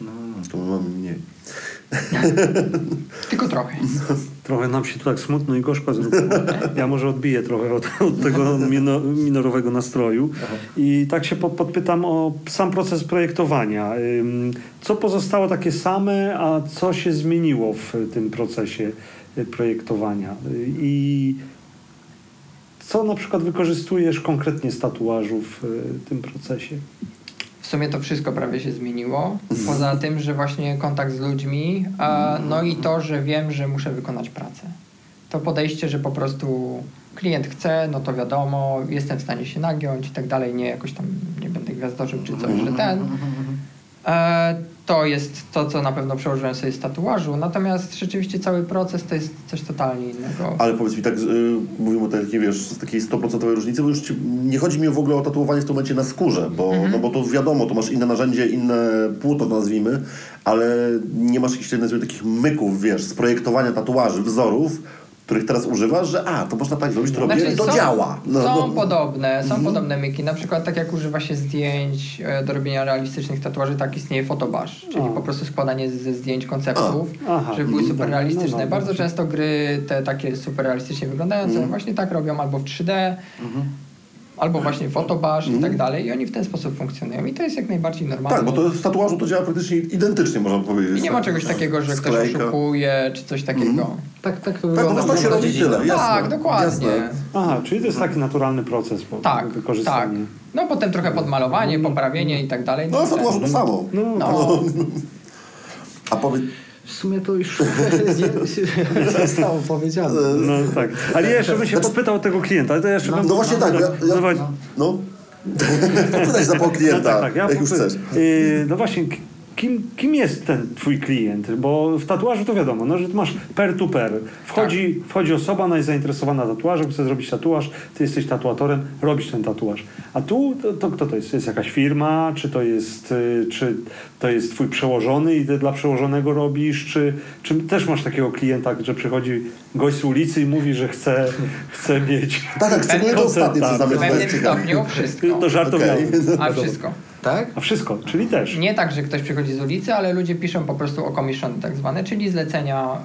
No, no. To my mamy mniej. Tylko trochę. Trochę nam się tu tak smutno i gorzko zrobiło. Ja może odbiję trochę od, od tego mino, minorowego nastroju. I tak się po, podpytam o sam proces projektowania. Co pozostało takie same, a co się zmieniło w tym procesie y, projektowania? Y, I co na przykład wykorzystujesz konkretnie z tatuażu w y, tym procesie? W sumie to wszystko prawie się zmieniło. Poza tym, że właśnie kontakt z ludźmi, no i to, że wiem, że muszę wykonać pracę. To podejście, że po prostu klient chce, no to wiadomo, jestem w stanie się nagiąć i tak dalej, nie jakoś tam nie będę gwiazdożył czy coś, że ten. To jest to, co na pewno przełożyłem sobie z tatuażu. Natomiast rzeczywiście cały proces to jest coś totalnie innego. Ale powiedz mi tak, y, mówimy o takiej, wiesz, z takiej 100% różnicy, bo już ci, nie chodzi mi w ogóle o tatuowanie w tym momencie na skórze, bo, Mhm. no bo to wiadomo, to masz inne narzędzie, inne płuto nazwijmy, ale nie masz jakichś takich myków, wiesz, z projektowania tatuaży, wzorów, których teraz używasz, że a, to można tak zrobić, to robię, to są, działa. No, są no. podobne, są Mhm. podobne myki. Na przykład tak jak używa się zdjęć e, do robienia realistycznych tatuaży, tak istnieje fotobasz, czyli A. po prostu składanie ze zdjęć konceptów, A. Żeby były Mhm. super realistyczne. No, no, Bardzo dobrze. często gry te takie super realistycznie wyglądające Mhm. właśnie tak robią albo w 3D. Albo właśnie fotobasz i tak dalej i oni w ten sposób funkcjonują i to jest jak najbardziej normalne. Tak, bo to w tatuażu to działa praktycznie identycznie, można powiedzieć. I nie ma czegoś takiego, że ktoś Sklejka. oszukuje czy coś takiego. Tak, tak to Tak, po wygląda. prostu się robi tyle. Jasne, tak, dokładnie. jasne. Aha, czyli to jest taki naturalny proces po Tak, tak. wykorzystania. No potem trochę podmalowanie, poprawienie i tak dalej. No, w tak. tatuażu to samo. No, No, A powiedz, W sumie to już zostało powiedziane. no tak. Ale ja jeszcze bym się podpytał o tego klienta. ale To ja jeszcze bym... no właśnie tak, ja, ja, No, no. Pytaj za po klienta, tak, tak, ja jak już popy- chcesz. Yy, no właśnie, kim, kim jest ten twój klient? Bo w tatuażu to wiadomo, no, że masz per to per. Wchodzi, Tak. wchodzi osoba, ona jest zainteresowana tatuażem, chce zrobić tatuaż, ty jesteś tatuatorem, robisz ten tatuaż. A tu to, to kto to jest? To jest jakaś firma, czy to jest, y, czy to jest twój przełożony i ty dla przełożonego robisz, czy, czy też masz takiego klienta, że przychodzi gość z ulicy i mówi, że chce, chce mieć... Tak, tak, szczególnie to ostatnie przyznamy, w to jest pewnym ciekawe. stopniu wszystko. To żartobliwe. Okej. A wszystko. Tak? A wszystko, czyli też. Nie tak, że ktoś przychodzi z ulicy, ale ludzie piszą po prostu o commission tak zwane, czyli zlecenia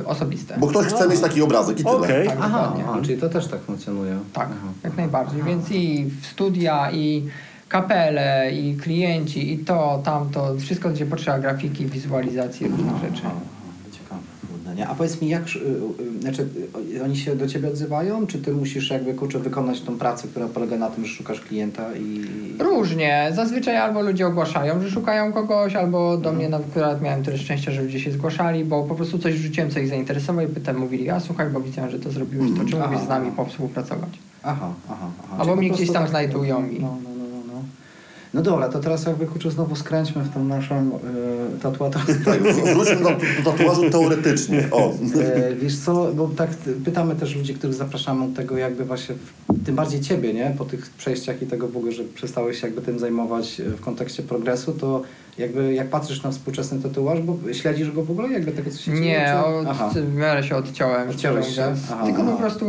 y, osobiste. Bo ktoś chce mieć taki obrazek i tyle. Okej. Tak, Aha, dokładnie. aha, czyli to też tak funkcjonuje. Tak, Aha. jak najbardziej. Więc i w studia, i kapele, i klienci, i to, tamto, wszystko, gdzie potrzeba grafiki, wizualizacji, różnych rzeczy. Ciekawe, kurde, nie? A powiedz mi, jak, y, y, znaczy, y, oni się do ciebie odzywają, czy ty musisz jakby, kurczę, wykonać tą pracę, która polega na tym, że szukasz klienta i... Różnie. Zazwyczaj albo ludzie ogłaszają, że szukają kogoś, albo do mnie na akurat miałem tyle szczęścia, że ludzie się zgłaszali, bo po prostu coś rzuciłem, co ich zainteresowało i pytam, mówili, a słuchaj, bo widziałem, że to zrobiłeś, to czy Aha, mógłbyś z nami aha. współpracować? Aha, aha, aha. Albo Czyli mnie gdzieś tam znajdują i- No, no, no, no, no. No dobra, to teraz jakby, kurczę, znowu skręćmy w tą naszą y, tatuatorkę. Tak, wróćmy do, do tatuażu teoretycznie. O. E, Wiesz co, bo tak pytamy też ludzi, których zapraszamy od tego jakby właśnie, w, tym bardziej ciebie, nie? Po tych przejściach i tego w ogóle, że przestałeś się jakby tym zajmować e, w kontekście progresu, to jakby jak patrzysz na współczesny tatuaż, bo śledzisz go w ogóle, jakby tego, co się dzieje? Nie, od, w miarę się odciąłem. Odciąłeś się? Aha, Tylko aha. po prostu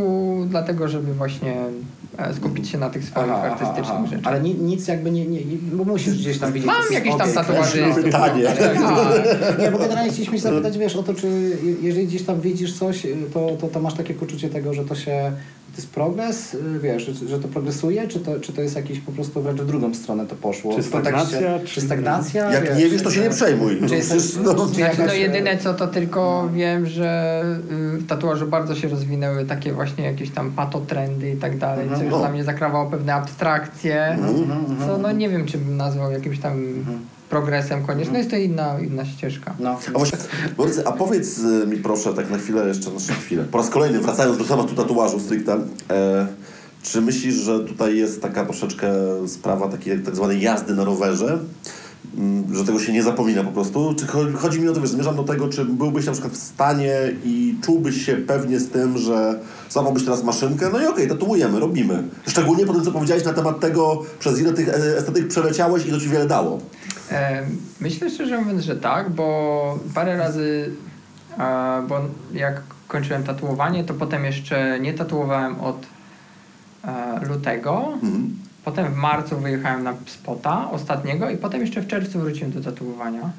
dlatego, żeby właśnie e, skupić się na tych swoich Aha, artystycznych aha. rzeczach. Ale ni, nic jakby nie, nie, nie, bo musisz gdzieś tam widzieć... Mam jakieś tam wiesz, Pytanie. Tak. Nie, bo generalnie chcieliśmy się zapytać, wiesz, o to, czy je- jeżeli gdzieś tam widzisz coś, y, to, to, to masz takie poczucie tego, że to się, to jest progres, y, wiesz, że, to progresuje, czy to, czy to jest jakiś po prostu wręcz w drugą stronę to poszło? Czy stagnacja, Czy czy- stagnacja? Jak nie wiesz, to się nie przejmuj. Czy jest, przecież, no, czy Znaczy, jakaś, no jedyne co to tylko wiem, że y, w tatuażu bardzo się rozwinęły takie właśnie jakieś tam patotrendy i tak dalej, co już No. dla mnie zakrawało pewne abstrakcje, Mhm, co no nie wiem, czy bym nazwał jakimś tam progresem koniecznie. No jest to inna, inna ścieżka. No. A właśnie, Borys, a powiedz y, mi proszę, tak na chwilę jeszcze, na chwilę, po raz kolejny, wracając do tematu tatuażu stricte, e, czy myślisz, że tutaj jest taka troszeczkę sprawa takiej tak zwanej jazdy na rowerze, że tego się nie zapomina po prostu? Czy cho- chodzi mi o to, wiesz, zmierzam do tego, czy byłbyś na przykład w stanie i czułbyś się pewnie z tym, że złapałbyś teraz maszynkę, no i okej, tatuujemy, robimy. Szczególnie po tym, co powiedziałeś na temat tego, przez ile tych e, estetyk przeleciałeś i to ci wiele dało. E, Myślę szczerze mówiąc, że tak, bo parę razy, e, bo jak kończyłem tatuowanie, to potem jeszcze nie tatuowałem od e, lutego. Mhm. Potem w marcu wyjechałem na spota ostatniego i potem jeszcze w czerwcu wróciłem do tatuowania.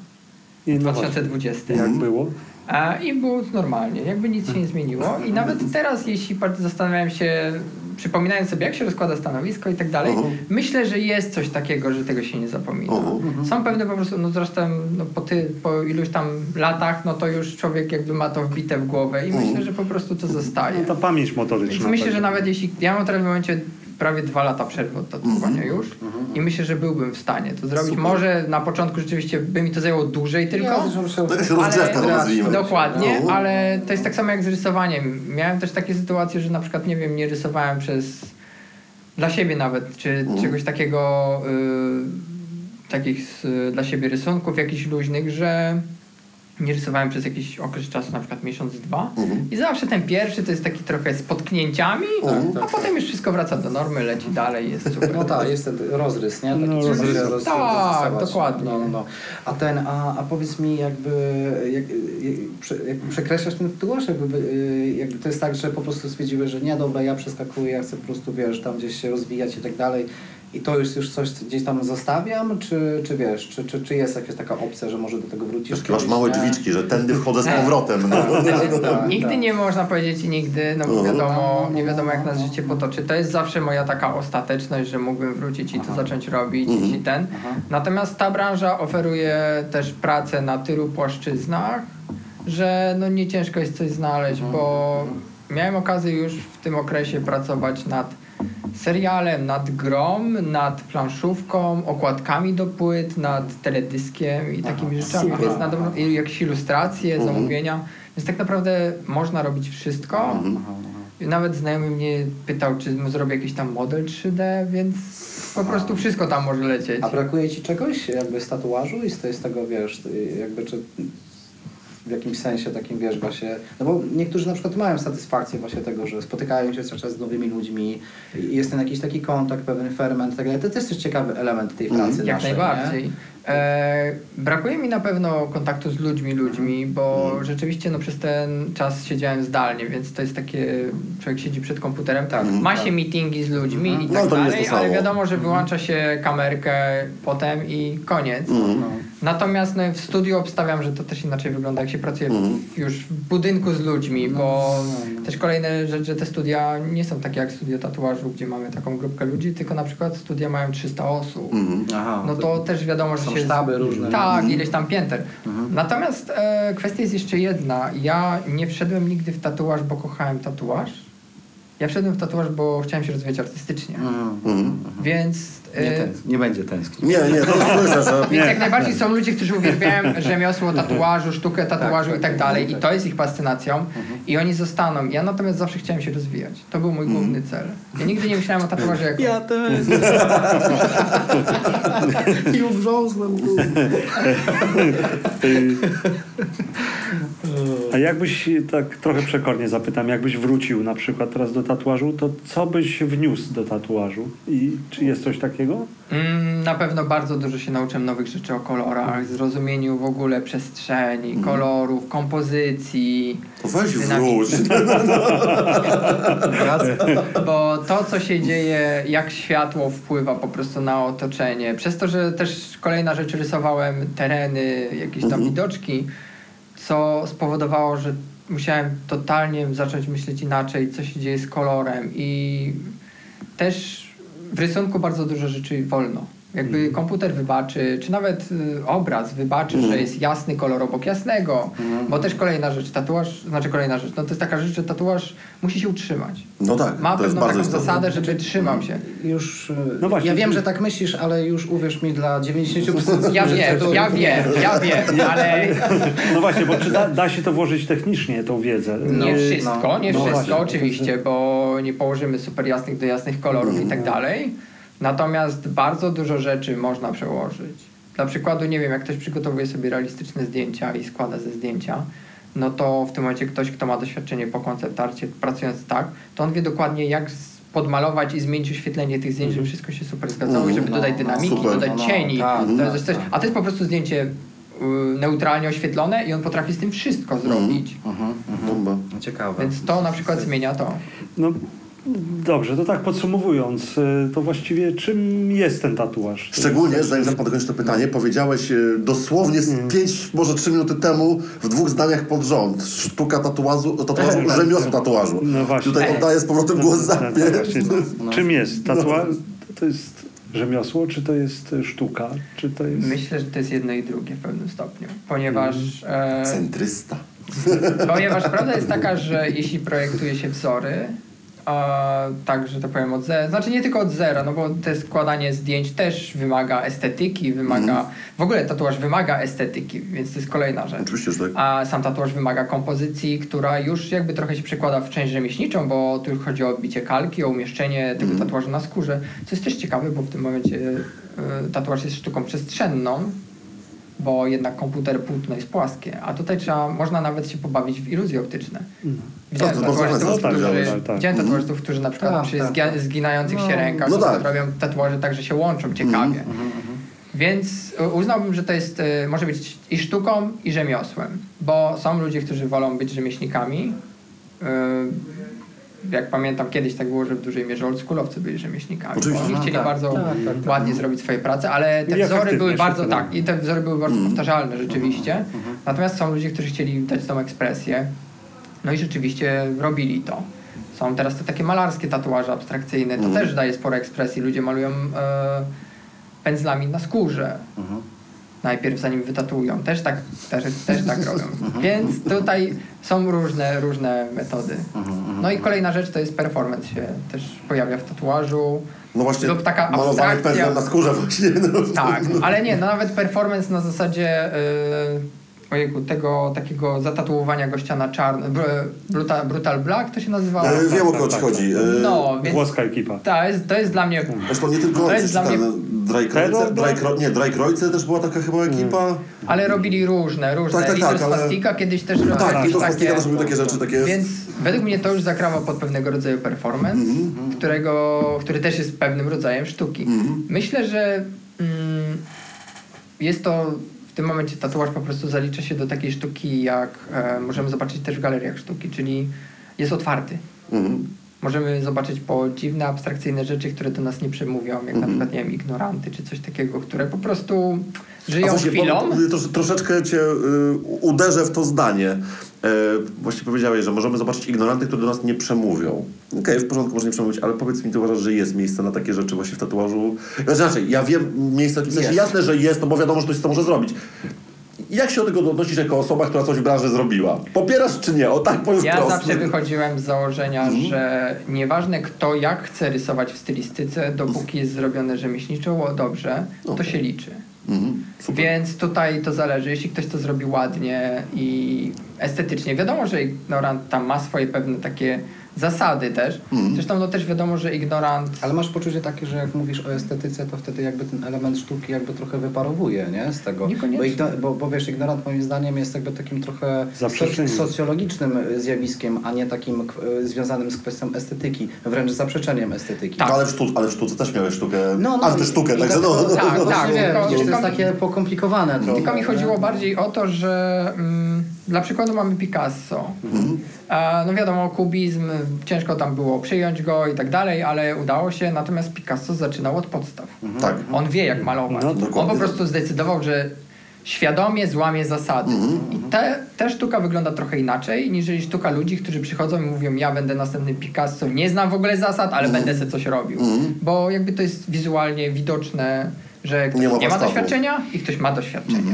I no właśnie, 2020. jak było? E, I było normalnie, jakby nic się nie zmieniło. I nawet teraz, jeśli bardzo zastanawiałem się, przypominając sobie, jak się rozkłada stanowisko i tak dalej, Mhm. myślę, że jest coś takiego, że tego się nie zapomina. Mhm. Są pewne po prostu, no zresztą no po, ty, po iluś tam latach, no to już człowiek jakby ma to wbite w głowę i Mhm. myślę, że po prostu to zostaje. No, ta pamięć motoryczna. Więc myślę, że nawet jeśli, ja mam teraz w momencie prawie dwa lata przerwy od tatuowania już i myślę, że byłbym w stanie to zrobić. Super. Może na początku rzeczywiście by mi to zajęło dłużej tylko. Się- To jakaś rozgrzewka to nazwijmy. Dokładnie, No. ale to jest tak samo jak z rysowaniem. Miałem też takie sytuacje, że na przykład, nie wiem, nie rysowałem przez... dla siebie nawet, czy Mhm. czegoś takiego, y, takich y, dla siebie rysunków jakichś luźnych, że nie rysowałem przez jakiś okres czasu, na przykład miesiąc, dwa. Mhm. I zawsze ten pierwszy to jest taki trochę z potknięciami, Mhm. a potem już wszystko wraca do normy, leci dalej, jest super. No tak, jest ten rozrys, nie? Taki No, rozrys. się roz- Tak, dokładnie. No, no, no. A ten, a, a powiedz mi jakby, jak, jak, prze- jak przekreślasz ten tatuaż, jakby, y, jakby to jest tak, że po prostu stwierdziłeś, że nie, dobra, ja przeskakuję, ja chcę po prostu, wiesz, tam gdzieś się rozwijać i tak dalej i to już, już coś gdzieś tam zostawiam, czy, czy wiesz, czy, czy, czy jest jakaś taka opcja, że może do tego wrócisz? Takie masz małe nie? drzwiczki, że tędy wchodzę z powrotem. No. Tak, Nigdy tak. nie można powiedzieć nigdy, no bo No. wiadomo, nie wiadomo jak nas życie potoczy. To jest zawsze moja taka ostateczność, że mógłbym wrócić i to zacząć robić Mhm. i ten. Aha. Natomiast ta branża oferuje też pracę na tylu płaszczyznach, że no nie ciężko jest coś znaleźć, bo miałem okazję już w tym okresie pracować nad serialem, nad grom, nad planszówką, okładkami do płyt, nad teledyskiem i takimi rzeczami, super. więc na dobrą, jakieś ilustracje, zamówienia. Więc tak naprawdę można robić wszystko. Aha, aha. Nawet znajomy mnie pytał, czy mu zrobię jakiś tam model 3D, więc po prostu wszystko tam może lecieć. A brakuje ci czegoś jakby z tatuażu i z, tego, wiesz, jakby czy w jakimś sensie takim, wiesz, właśnie, no bo niektórzy na przykład mają satysfakcję właśnie tego, że spotykają się cały czas z nowymi ludźmi jest ten jakiś taki kontakt, pewien ferment tak dalej. To też jest ciekawy element tej pracy Jak naszej, najbardziej. E, brakuje mi na pewno kontaktu z ludźmi, ludźmi, bo Mhm. rzeczywiście no, przez ten czas siedziałem zdalnie, więc to jest takie, człowiek siedzi przed komputerem, Tak, ma tak. się meetingi z ludźmi i No, tak jest dalej, ale wiadomo, że wyłącza się kamerkę potem i koniec. Mhm. No. Natomiast no, w studiu obstawiam, że to też inaczej wygląda, jak się pracuje Mhm. już w budynku z ludźmi, bo no, no. też kolejne rzecz, że te studia nie są takie jak studia tatuażu, gdzie mamy taką grupkę ludzi, tylko na przykład studia mają 300 osób. Mhm. Aha, No to też wiadomo, że są się... sztaby różne. Tak, Mhm. ileś tam pięter. Mhm. Natomiast e, kwestia jest jeszcze jedna. Ja nie wszedłem nigdy w tatuaż, bo kochałem tatuaż. Ja wszedłem w tatuaż, bo chciałem się rozwijać artystycznie. Mhm. Mhm. Więc... Nie, e, tęsk- nie będzie tęsknił. Nie, nie, to słyszę, że... Więc jak najbardziej są ludzie, którzy uwielbiają rzemiosło tatuażu, sztukę tatuażu tak, i tak tak, dalej. tak. I to jest ich fascynacją. I oni zostaną. Ja natomiast zawsze chciałem się rozwijać. To był mój główny cel. Ja nigdy nie myślałem o tatuażu jako... Ja też. I ubrzązłem tu. Y, A jakbyś, tak trochę przekornie zapytam, jakbyś wrócił na przykład teraz do tatuażu, to co byś wniósł do tatuażu? I czy jest coś takiego? Mm, na pewno bardzo dużo się nauczyłem nowych rzeczy o kolorach, zrozumieniu w ogóle przestrzeni, kolorów, kompozycji. To weź Dynamiki. wróć. Bo to, co się dzieje, jak światło wpływa po prostu na otoczenie, przez to, że też kolejna rzecz rysowałem tereny, jakieś tam Mhm. widoczki, co spowodowało, że musiałem totalnie zacząć myśleć inaczej, co się dzieje z kolorem i też w rysunku bardzo dużo rzeczy wolno. Jakby Mhm. komputer wybaczy, czy nawet y, obraz wybaczy, Mhm. że jest jasny kolor obok jasnego, Mhm. bo też kolejna rzecz, tatuaż, znaczy kolejna rzecz, no to jest taka rzecz, że tatuaż musi się utrzymać. No tak, Ma to jest pewną bardzo taką istotne. zasadę, żeby trzymał się. Już, No no właśnie, ja wiem, że tak myślisz, ale już uwierz mi dla 90% Ja wiem, to- ja wiem, ja wiem, ale No właśnie, bo czy da, da się to włożyć technicznie, tą wiedzę? nie Y, wszystko, nie no wszystko właśnie, to oczywiście, bo nie położymy super jasnych do jasnych kolorów i tak dalej. Natomiast bardzo dużo rzeczy można przełożyć. Dla przykładu, nie wiem, jak ktoś przygotowuje sobie realistyczne zdjęcia i składa ze zdjęcia, no to w tym momencie ktoś, kto ma doświadczenie po koncept arcie, pracując tak, to on wie dokładnie jak podmalować i zmienić oświetlenie tych zdjęć, żeby wszystko się super zgadzało i żeby No, dodać no, dynamiki, super. dodać No, no, cieni. tak, to tak, jest coś, tak. a to jest po prostu zdjęcie y, neutralnie oświetlone i on potrafi z tym wszystko zrobić. Mhm, mhm. Bomba. Ciekawe. Więc to na przykład zmienia to. No dobrze, to tak podsumowując, y, to właściwie czym jest ten tatuaż? To Szczególnie, zanim zapadł dokończyć to pytanie, powiedziałeś e, dosłownie z pięć, może trzy minuty temu w dwóch zdaniach pod rząd. Sztuka tatuażu, tatuażu rzemiosło tatuażu. No właśnie. Tutaj oddaję z powrotem głos za Tak, mnie. tak, właśnie. No. Czym jest tatuaż? To jest rzemiosło, czy to jest y, sztuka, czy to jest... Myślę, że to jest jedno i drugie w pewnym stopniu, ponieważ, e, Centrysta. ponieważ prawda jest taka, że jeśli projektuje się wzory, e, tak, że to powiem od zera, znaczy nie tylko od zera, no bo te składanie zdjęć też wymaga estetyki, wymaga, w ogóle tatuaż wymaga estetyki, więc to jest kolejna rzecz. Oczywiście, że tak. A sam tatuaż wymaga kompozycji, która już jakby trochę się przekłada w część rzemieślniczą, bo tu chodzi o odbicie kalki, o umieszczenie tego Mhm. tatuażu na skórze, co jest też ciekawe, bo w tym momencie y, tatuaż jest sztuką przestrzenną, bo jednak komputer płótno jest płaskie, a tutaj trzeba, można nawet się pobawić w iluzje optyczne. Widziałem Tak, tatuażystów, chętnie którzy, tak, tak. widziałem tatuażystów, którzy na przykład Tak, przy tak, tak. zginających się No. rękach No tak. robią tatuaże tak, że się łączą ciekawie. Mhm, mhm. Więc uznałbym, że to jest, y, może być i sztuką, i rzemiosłem, bo są ludzie, którzy wolą być rzemieślnikami. y, jak pamiętam kiedyś tak było, że w dużej mierze oldschoolowcy byli rzemieślnikami. bo Oczywiście. Oni chcieli tak. bardzo Tak, tak, tak. ładnie zrobić swoje prace, ale te I wzory były bardzo, tak, i te wzory były bardzo powtarzalne rzeczywiście. Natomiast są ludzie, którzy chcieli dać tą ekspresję. No i rzeczywiście robili to. Są teraz te takie malarskie tatuaże abstrakcyjne, to też daje sporo ekspresji. Ludzie malują e, pędzlami na skórze. Najpierw zanim wytatuują. Też tak, też, też tak robią. Więc tutaj są różne, różne metody. No i kolejna rzecz to jest performance się też pojawia w tatuażu. No właśnie, Lub taka malowanie pędzlem na skórze właśnie. No. Tak, ale nie, no nawet performance na zasadzie yy, ojejku, tego takiego zatatuowania gościa na czarno. Br, brutal, brutal Black to się nazywało? E, Wiem o tak, kogo ci tak, chodzi. tak. E, No, więc Włoska ekipa. to jest, to jest dla mnie... Zresztą nie tylko To jest dla mnie- tak? nie, Dry Krojce też była taka chyba ekipa. Ale robili różne, różne. Tak, tak, tak, Fastika kiedyś też robił Tak, jakieś i to takie... Fastika też robił takie rzeczy, takie... Więc według mnie to już zakrawa pod pewnego rodzaju performance, Mhm, którego, który też jest pewnym rodzajem sztuki. Mhm. Myślę, że mm, jest to tym momencie tatuaż po prostu zalicza się do takiej sztuki, jak e, możemy zobaczyć też w galeriach sztuki, czyli jest otwarty. Mhm. Możemy zobaczyć po dziwne, abstrakcyjne rzeczy, które do nas nie przemówią, jak Mhm. na przykład, nie wiem, ignoranty czy coś takiego, które po prostu żyją właśnie, chwilą. troszeczkę cię y, uderzę w to zdanie. E, właśnie powiedziałeś, że możemy zobaczyć ignoranty, które do nas nie przemówią. Okej, w porządku, może nie przemówić, ale powiedz mi, ty uważasz, że jest miejsce na takie rzeczy właśnie w tatuażu? Znaczy, ja wiem miejsce, w sensie jasne, że jest, no bo wiadomo, że ktoś to może zrobić. Jak się do tego odnosisz jako osoba, która coś w branży zrobiła? Popierasz czy nie? O tak powiem Ja wprost. zawsze wychodziłem z założenia, Mhm. że nieważne kto jak chce rysować w stylistyce, dopóki jest zrobione rzemieślniczo dobrze, to się liczy. Mhm. Więc tutaj to zależy. Jeśli ktoś to zrobi ładnie i estetycznie, wiadomo, że ignorant tam ma swoje pewne takie zasady też. Mhm. Zresztą no też wiadomo, że ignorant Ale masz poczucie takie, że jak mówisz o estetyce, to wtedy jakby ten element sztuki jakby trochę wyparowuje, nie? Z tego. Niekoniecznie. Bo, igno, bo, bo wiesz, ignorant moim zdaniem jest jakby takim trochę soc- socjologicznym y, zjawiskiem, a nie takim k- y, związanym z kwestią estetyki, wręcz zaprzeczeniem estetyki. Tak. No, ale, w sztu, ale w sztuce też miałeś sztukę, No, no, antysztukę, i- i także no, dlatego- no, Tak, no, tak. Właśnie wiem, tylko- widzisz, to jest takie pokomplikowane. Tylko mi nie? chodziło bardziej o to, że mm, dla przykładu mamy Picasso. Mhm. No wiadomo, kubizm, ciężko tam było przyjąć go i tak dalej, ale udało się. Natomiast Picasso zaczynał od podstaw. Tak. On wie, jak malować. No, On po prostu zdecydował, że świadomie złamie zasady. I te, ta sztuka wygląda trochę inaczej, niż sztuka ludzi, którzy przychodzą i mówią, ja będę następny Picasso, nie znam w ogóle zasad, ale będę sobie coś robił. Bo jakby to jest wizualnie widoczne, że ktoś Nie nie ma ma, warsztatu. doświadczenia i ktoś ma doświadczenie.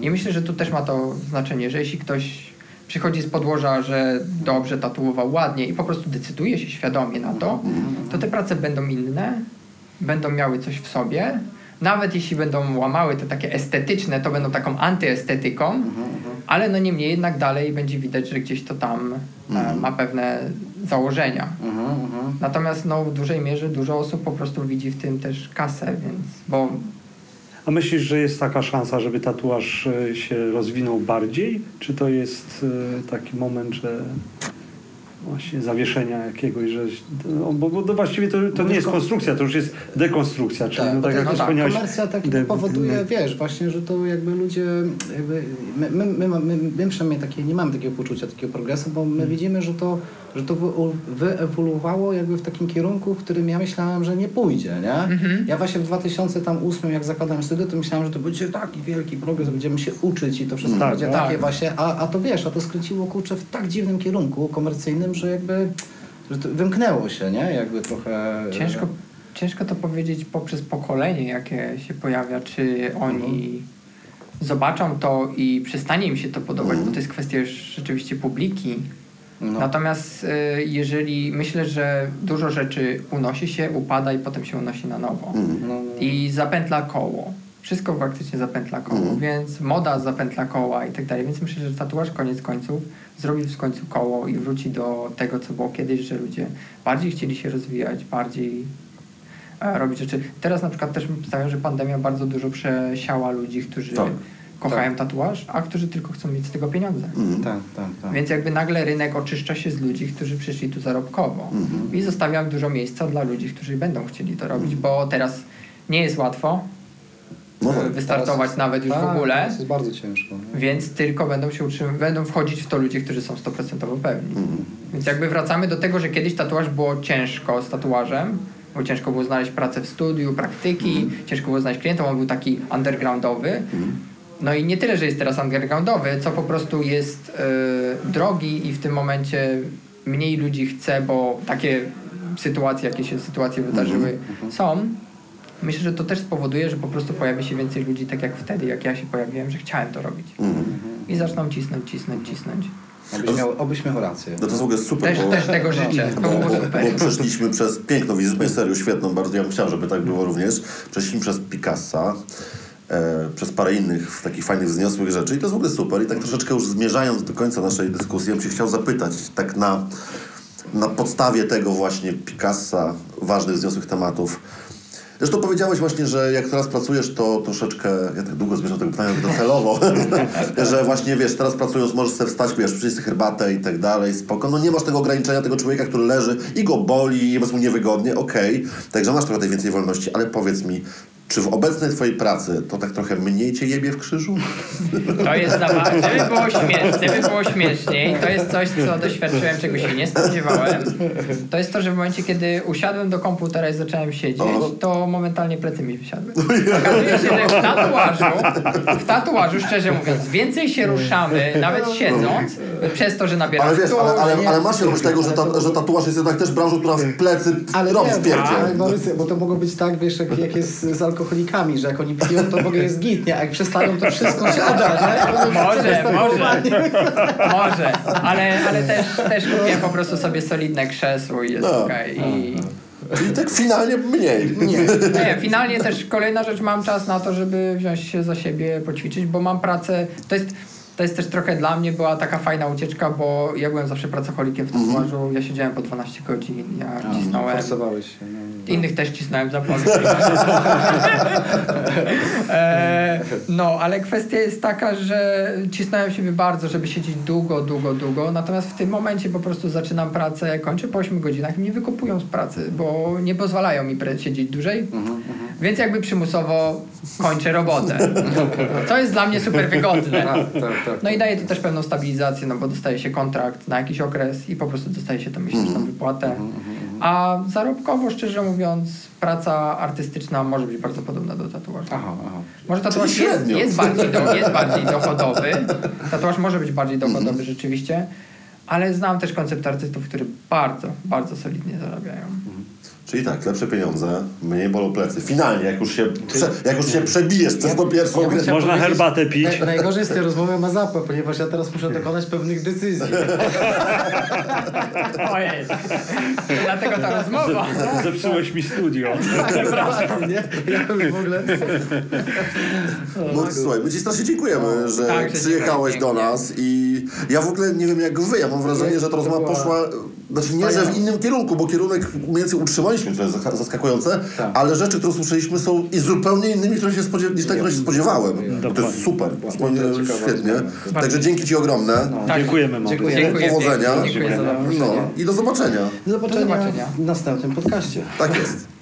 I myślę, że tu też ma to znaczenie, że jeśli ktoś przychodzi z podłoża, że dobrze tatuował ładnie i po prostu decyduje się świadomie na to, to te prace będą inne, będą miały coś w sobie. Nawet jeśli będą łamały te takie estetyczne, to będą taką antyestetyką, ale no niemniej jednak dalej będzie widać, że gdzieś to tam e, ma pewne założenia. Mhm, mhm. Natomiast no, w dużej mierze dużo osób po prostu widzi w tym też kasę, więc bo A myślisz, że jest taka szansa, żeby tatuaż e, się rozwinął bardziej? Czy to jest e, taki moment, że właśnie zawieszenia jakiegoś, że... No, bo, bo właściwie to, to nie jest konstrukcja, to już jest dekonstrukcja, czyli Tak, no, tak jak no tak, wspomniałeś... Komercja tak de- powoduje, wiesz, właśnie, że to jakby ludzie, jakby my, my, my, my, my przynajmniej takie, nie mamy takiego poczucia, takiego progresu, bo my widzimy, że to, że to wy, wyewoluowało jakby w takim kierunku, w którym ja myślałem, że nie pójdzie, nie? Ja właśnie w 2008, jak zakładałem studia, to myślałem, że to będzie taki wielki progres, będziemy się uczyć i to wszystko Tak, będzie tak. takie właśnie, a, a to wiesz, a to skręciło kurczę w tak dziwnym kierunku komercyjnym, że jakby że to wymknęło się, nie? Jakby trochę... Ciężko, ciężko to powiedzieć poprzez pokolenie, jakie się pojawia, czy oni zobaczą to i przestanie im się to podobać, bo to jest kwestia już rzeczywiście publiki. No. Natomiast y, jeżeli myślę, że dużo rzeczy unosi się, upada i potem się unosi na nowo. No, no. I zapętla koło. Wszystko faktycznie zapętla koło, Mhm. więc moda zapętla koła i tak dalej. Więc myślę, że tatuaż koniec końców zrobi w końcu koło i wróci do tego, co było kiedyś, że ludzie bardziej chcieli się rozwijać, bardziej e, robić rzeczy. Teraz na przykład też stawiam, że pandemia bardzo dużo przesiała ludzi, którzy Tak. Kochają tatuaż, a którzy tylko chcą mieć z tego pieniądze. Mhm. Tak, tak, tak. Więc jakby nagle rynek oczyszcza się z ludzi, którzy przyszli tu zarobkowo. Mhm. I zostawiam dużo miejsca dla ludzi, którzy będą chcieli to robić, bo teraz nie jest łatwo. No tak. wystartować nawet już w Tak, ogóle. To jest bardzo ciężko. nie? Więc tylko będą się utrzym- będą wchodzić w to ludzie, którzy są 100% pewni. Więc jakby wracamy do tego, że kiedyś tatuaż było ciężko z tatuażem, bo ciężko było znaleźć pracę w studiu, praktyki, ciężko było znaleźć klientów, on był taki undergroundowy. No i nie tyle, że jest teraz undergroundowy, co po prostu jest e, drogi i w tym momencie mniej ludzi chce, bo takie sytuacje, jakie się sytuacje wydarzyły, są. Myślę, że to też spowoduje, że po prostu pojawi się więcej ludzi, tak jak wtedy, jak ja się pojawiłem, że chciałem to robić. Mhm. I zaczną cisnąć, cisnąć, cisnąć. Obyś miał, obyś miał rację. No to jest w ogóle super, Też, bo, też tego życzę. Bo, bo, bo przeszliśmy przez piękną wizytę, serię świetną, bardzo ja bym chciał, żeby tak było również. Przeszliśmy przez Picassa, e, przez parę innych takich fajnych, wzniosłych rzeczy i to jest w ogóle super. I tak troszeczkę już zmierzając do końca naszej dyskusji, ja bym się chciał zapytać, tak na, na podstawie tego właśnie Picassa, ważnych, wzniosłych tematów, Zresztą powiedziałeś właśnie, że jak teraz pracujesz, to troszeczkę, ja tak długo zmierzam tego pytania docelowo, że właśnie wiesz, teraz pracując możesz sobie wstać, wiesz, sobie herbatę i tak dalej, spoko. No nie masz tego ograniczenia tego człowieka, który leży i go boli, i jest mu niewygodnie, okej. Także masz trochę tej więcej wolności, ale powiedz mi, czy w obecnej twojej pracy to tak trochę mniej cię jebie w krzyżu? To jest zabawne. Żeby było, śmie- żeby było śmieszniej, to jest coś, co doświadczyłem, czego się nie spodziewałem. To jest to, że w momencie, kiedy usiadłem do komputera i zacząłem siedzieć, O. to momentalnie plecy mi wysiadły. Okazuje się, że w tatuażu, w tatuażu, szczerze mówiąc, więcej się ruszamy, nawet siedząc, przez to, że nabieram Ale wiesz, ale, ale, ale masz świadomość tego, że, ta, że tatuaż jest jednak też branżą, która w plecy Ale robi spierdzie. ale Borys, bo to mogło być tak, wiesz, jak, jak jest z alkoholikami, że jak oni piją, to w ogóle jest git, nie? A jak przestają, to wszystko siada, nie? Może, może, może, ale, ale też, też kupiłem po prostu sobie solidne krzesło i jest No. okej. I... Czyli tak finalnie mniej. Nie. Nie, finalnie też kolejna rzecz, mam czas na to, żeby wziąć się za siebie, poćwiczyć, bo mam pracę, to jest, to jest też trochę dla mnie była taka fajna ucieczka, bo ja byłem zawsze pracocholikiem w tatuażu, ja siedziałem po 12 godzin, ja cisnąłem, Forsowałeś się. No. innych też cisnąłem za powiem. e, no, ale kwestia jest taka, że cisnąłem siebie bardzo, żeby siedzieć długo, długo, długo. Natomiast w tym momencie po prostu zaczynam pracę, kończę po 8 godzinach i mnie wykopują z pracy, bo nie pozwalają mi siedzieć dłużej. Więc jakby przymusowo kończę robotę. To jest dla mnie super wygodne. Tak, tak, tak. No i daje to też pewną stabilizację, no bo dostaje się kontrakt na jakiś okres i po prostu dostaje się tą miesięczną wypłatę. A zarobkowo, szczerze mówiąc, praca artystyczna może być bardzo podobna do tatuażu. Aha, aha. Może tatuaż jest, jest, bardziej do, jest bardziej dochodowy. Tatuaż może być bardziej dochodowy rzeczywiście, ale znam też koncept artystów, którzy bardzo, bardzo solidnie zarabiają. Czyli tak, lepsze pieniądze, mniej bolą plecy. Finalnie, jak już się, prze, jak już się przebijesz przez tą pierwszą Ja grę. Można herbatę pić. Naj, najgorzej z tej rozmowy ma zapłę, ponieważ ja teraz muszę dokonać pewnych decyzji. Ojej, to dlatego ta rozmowa. Zepsułeś mi studio. Przepraszam, nie? Ja już w ogóle... No słuchaj, my Ci strasznie dziękujemy, że Tak, przyjechałeś dziękuję do nas i ja w ogóle nie wiem jak Wy, ja mam wrażenie, że ta rozmowa poszła, znaczy nie, że w innym kierunku, bo kierunek mniej więcej co jest zaskakujące, Tak. ale rzeczy, które słyszeliśmy są i zupełnie innymi które się spodziew- niż te, które się spodziewałem. To jest Dokładnie. super, ciekawa świetnie. Także dzięki Ci ogromne. Tak. Dziękujemy, Maury. Dziękuję. Dziękuję Powodzenia. Dziękuję za zaproszenie. No i do zobaczenia. Do zobaczenia, Do zobaczenia. w następnym podcaście. Tak jest.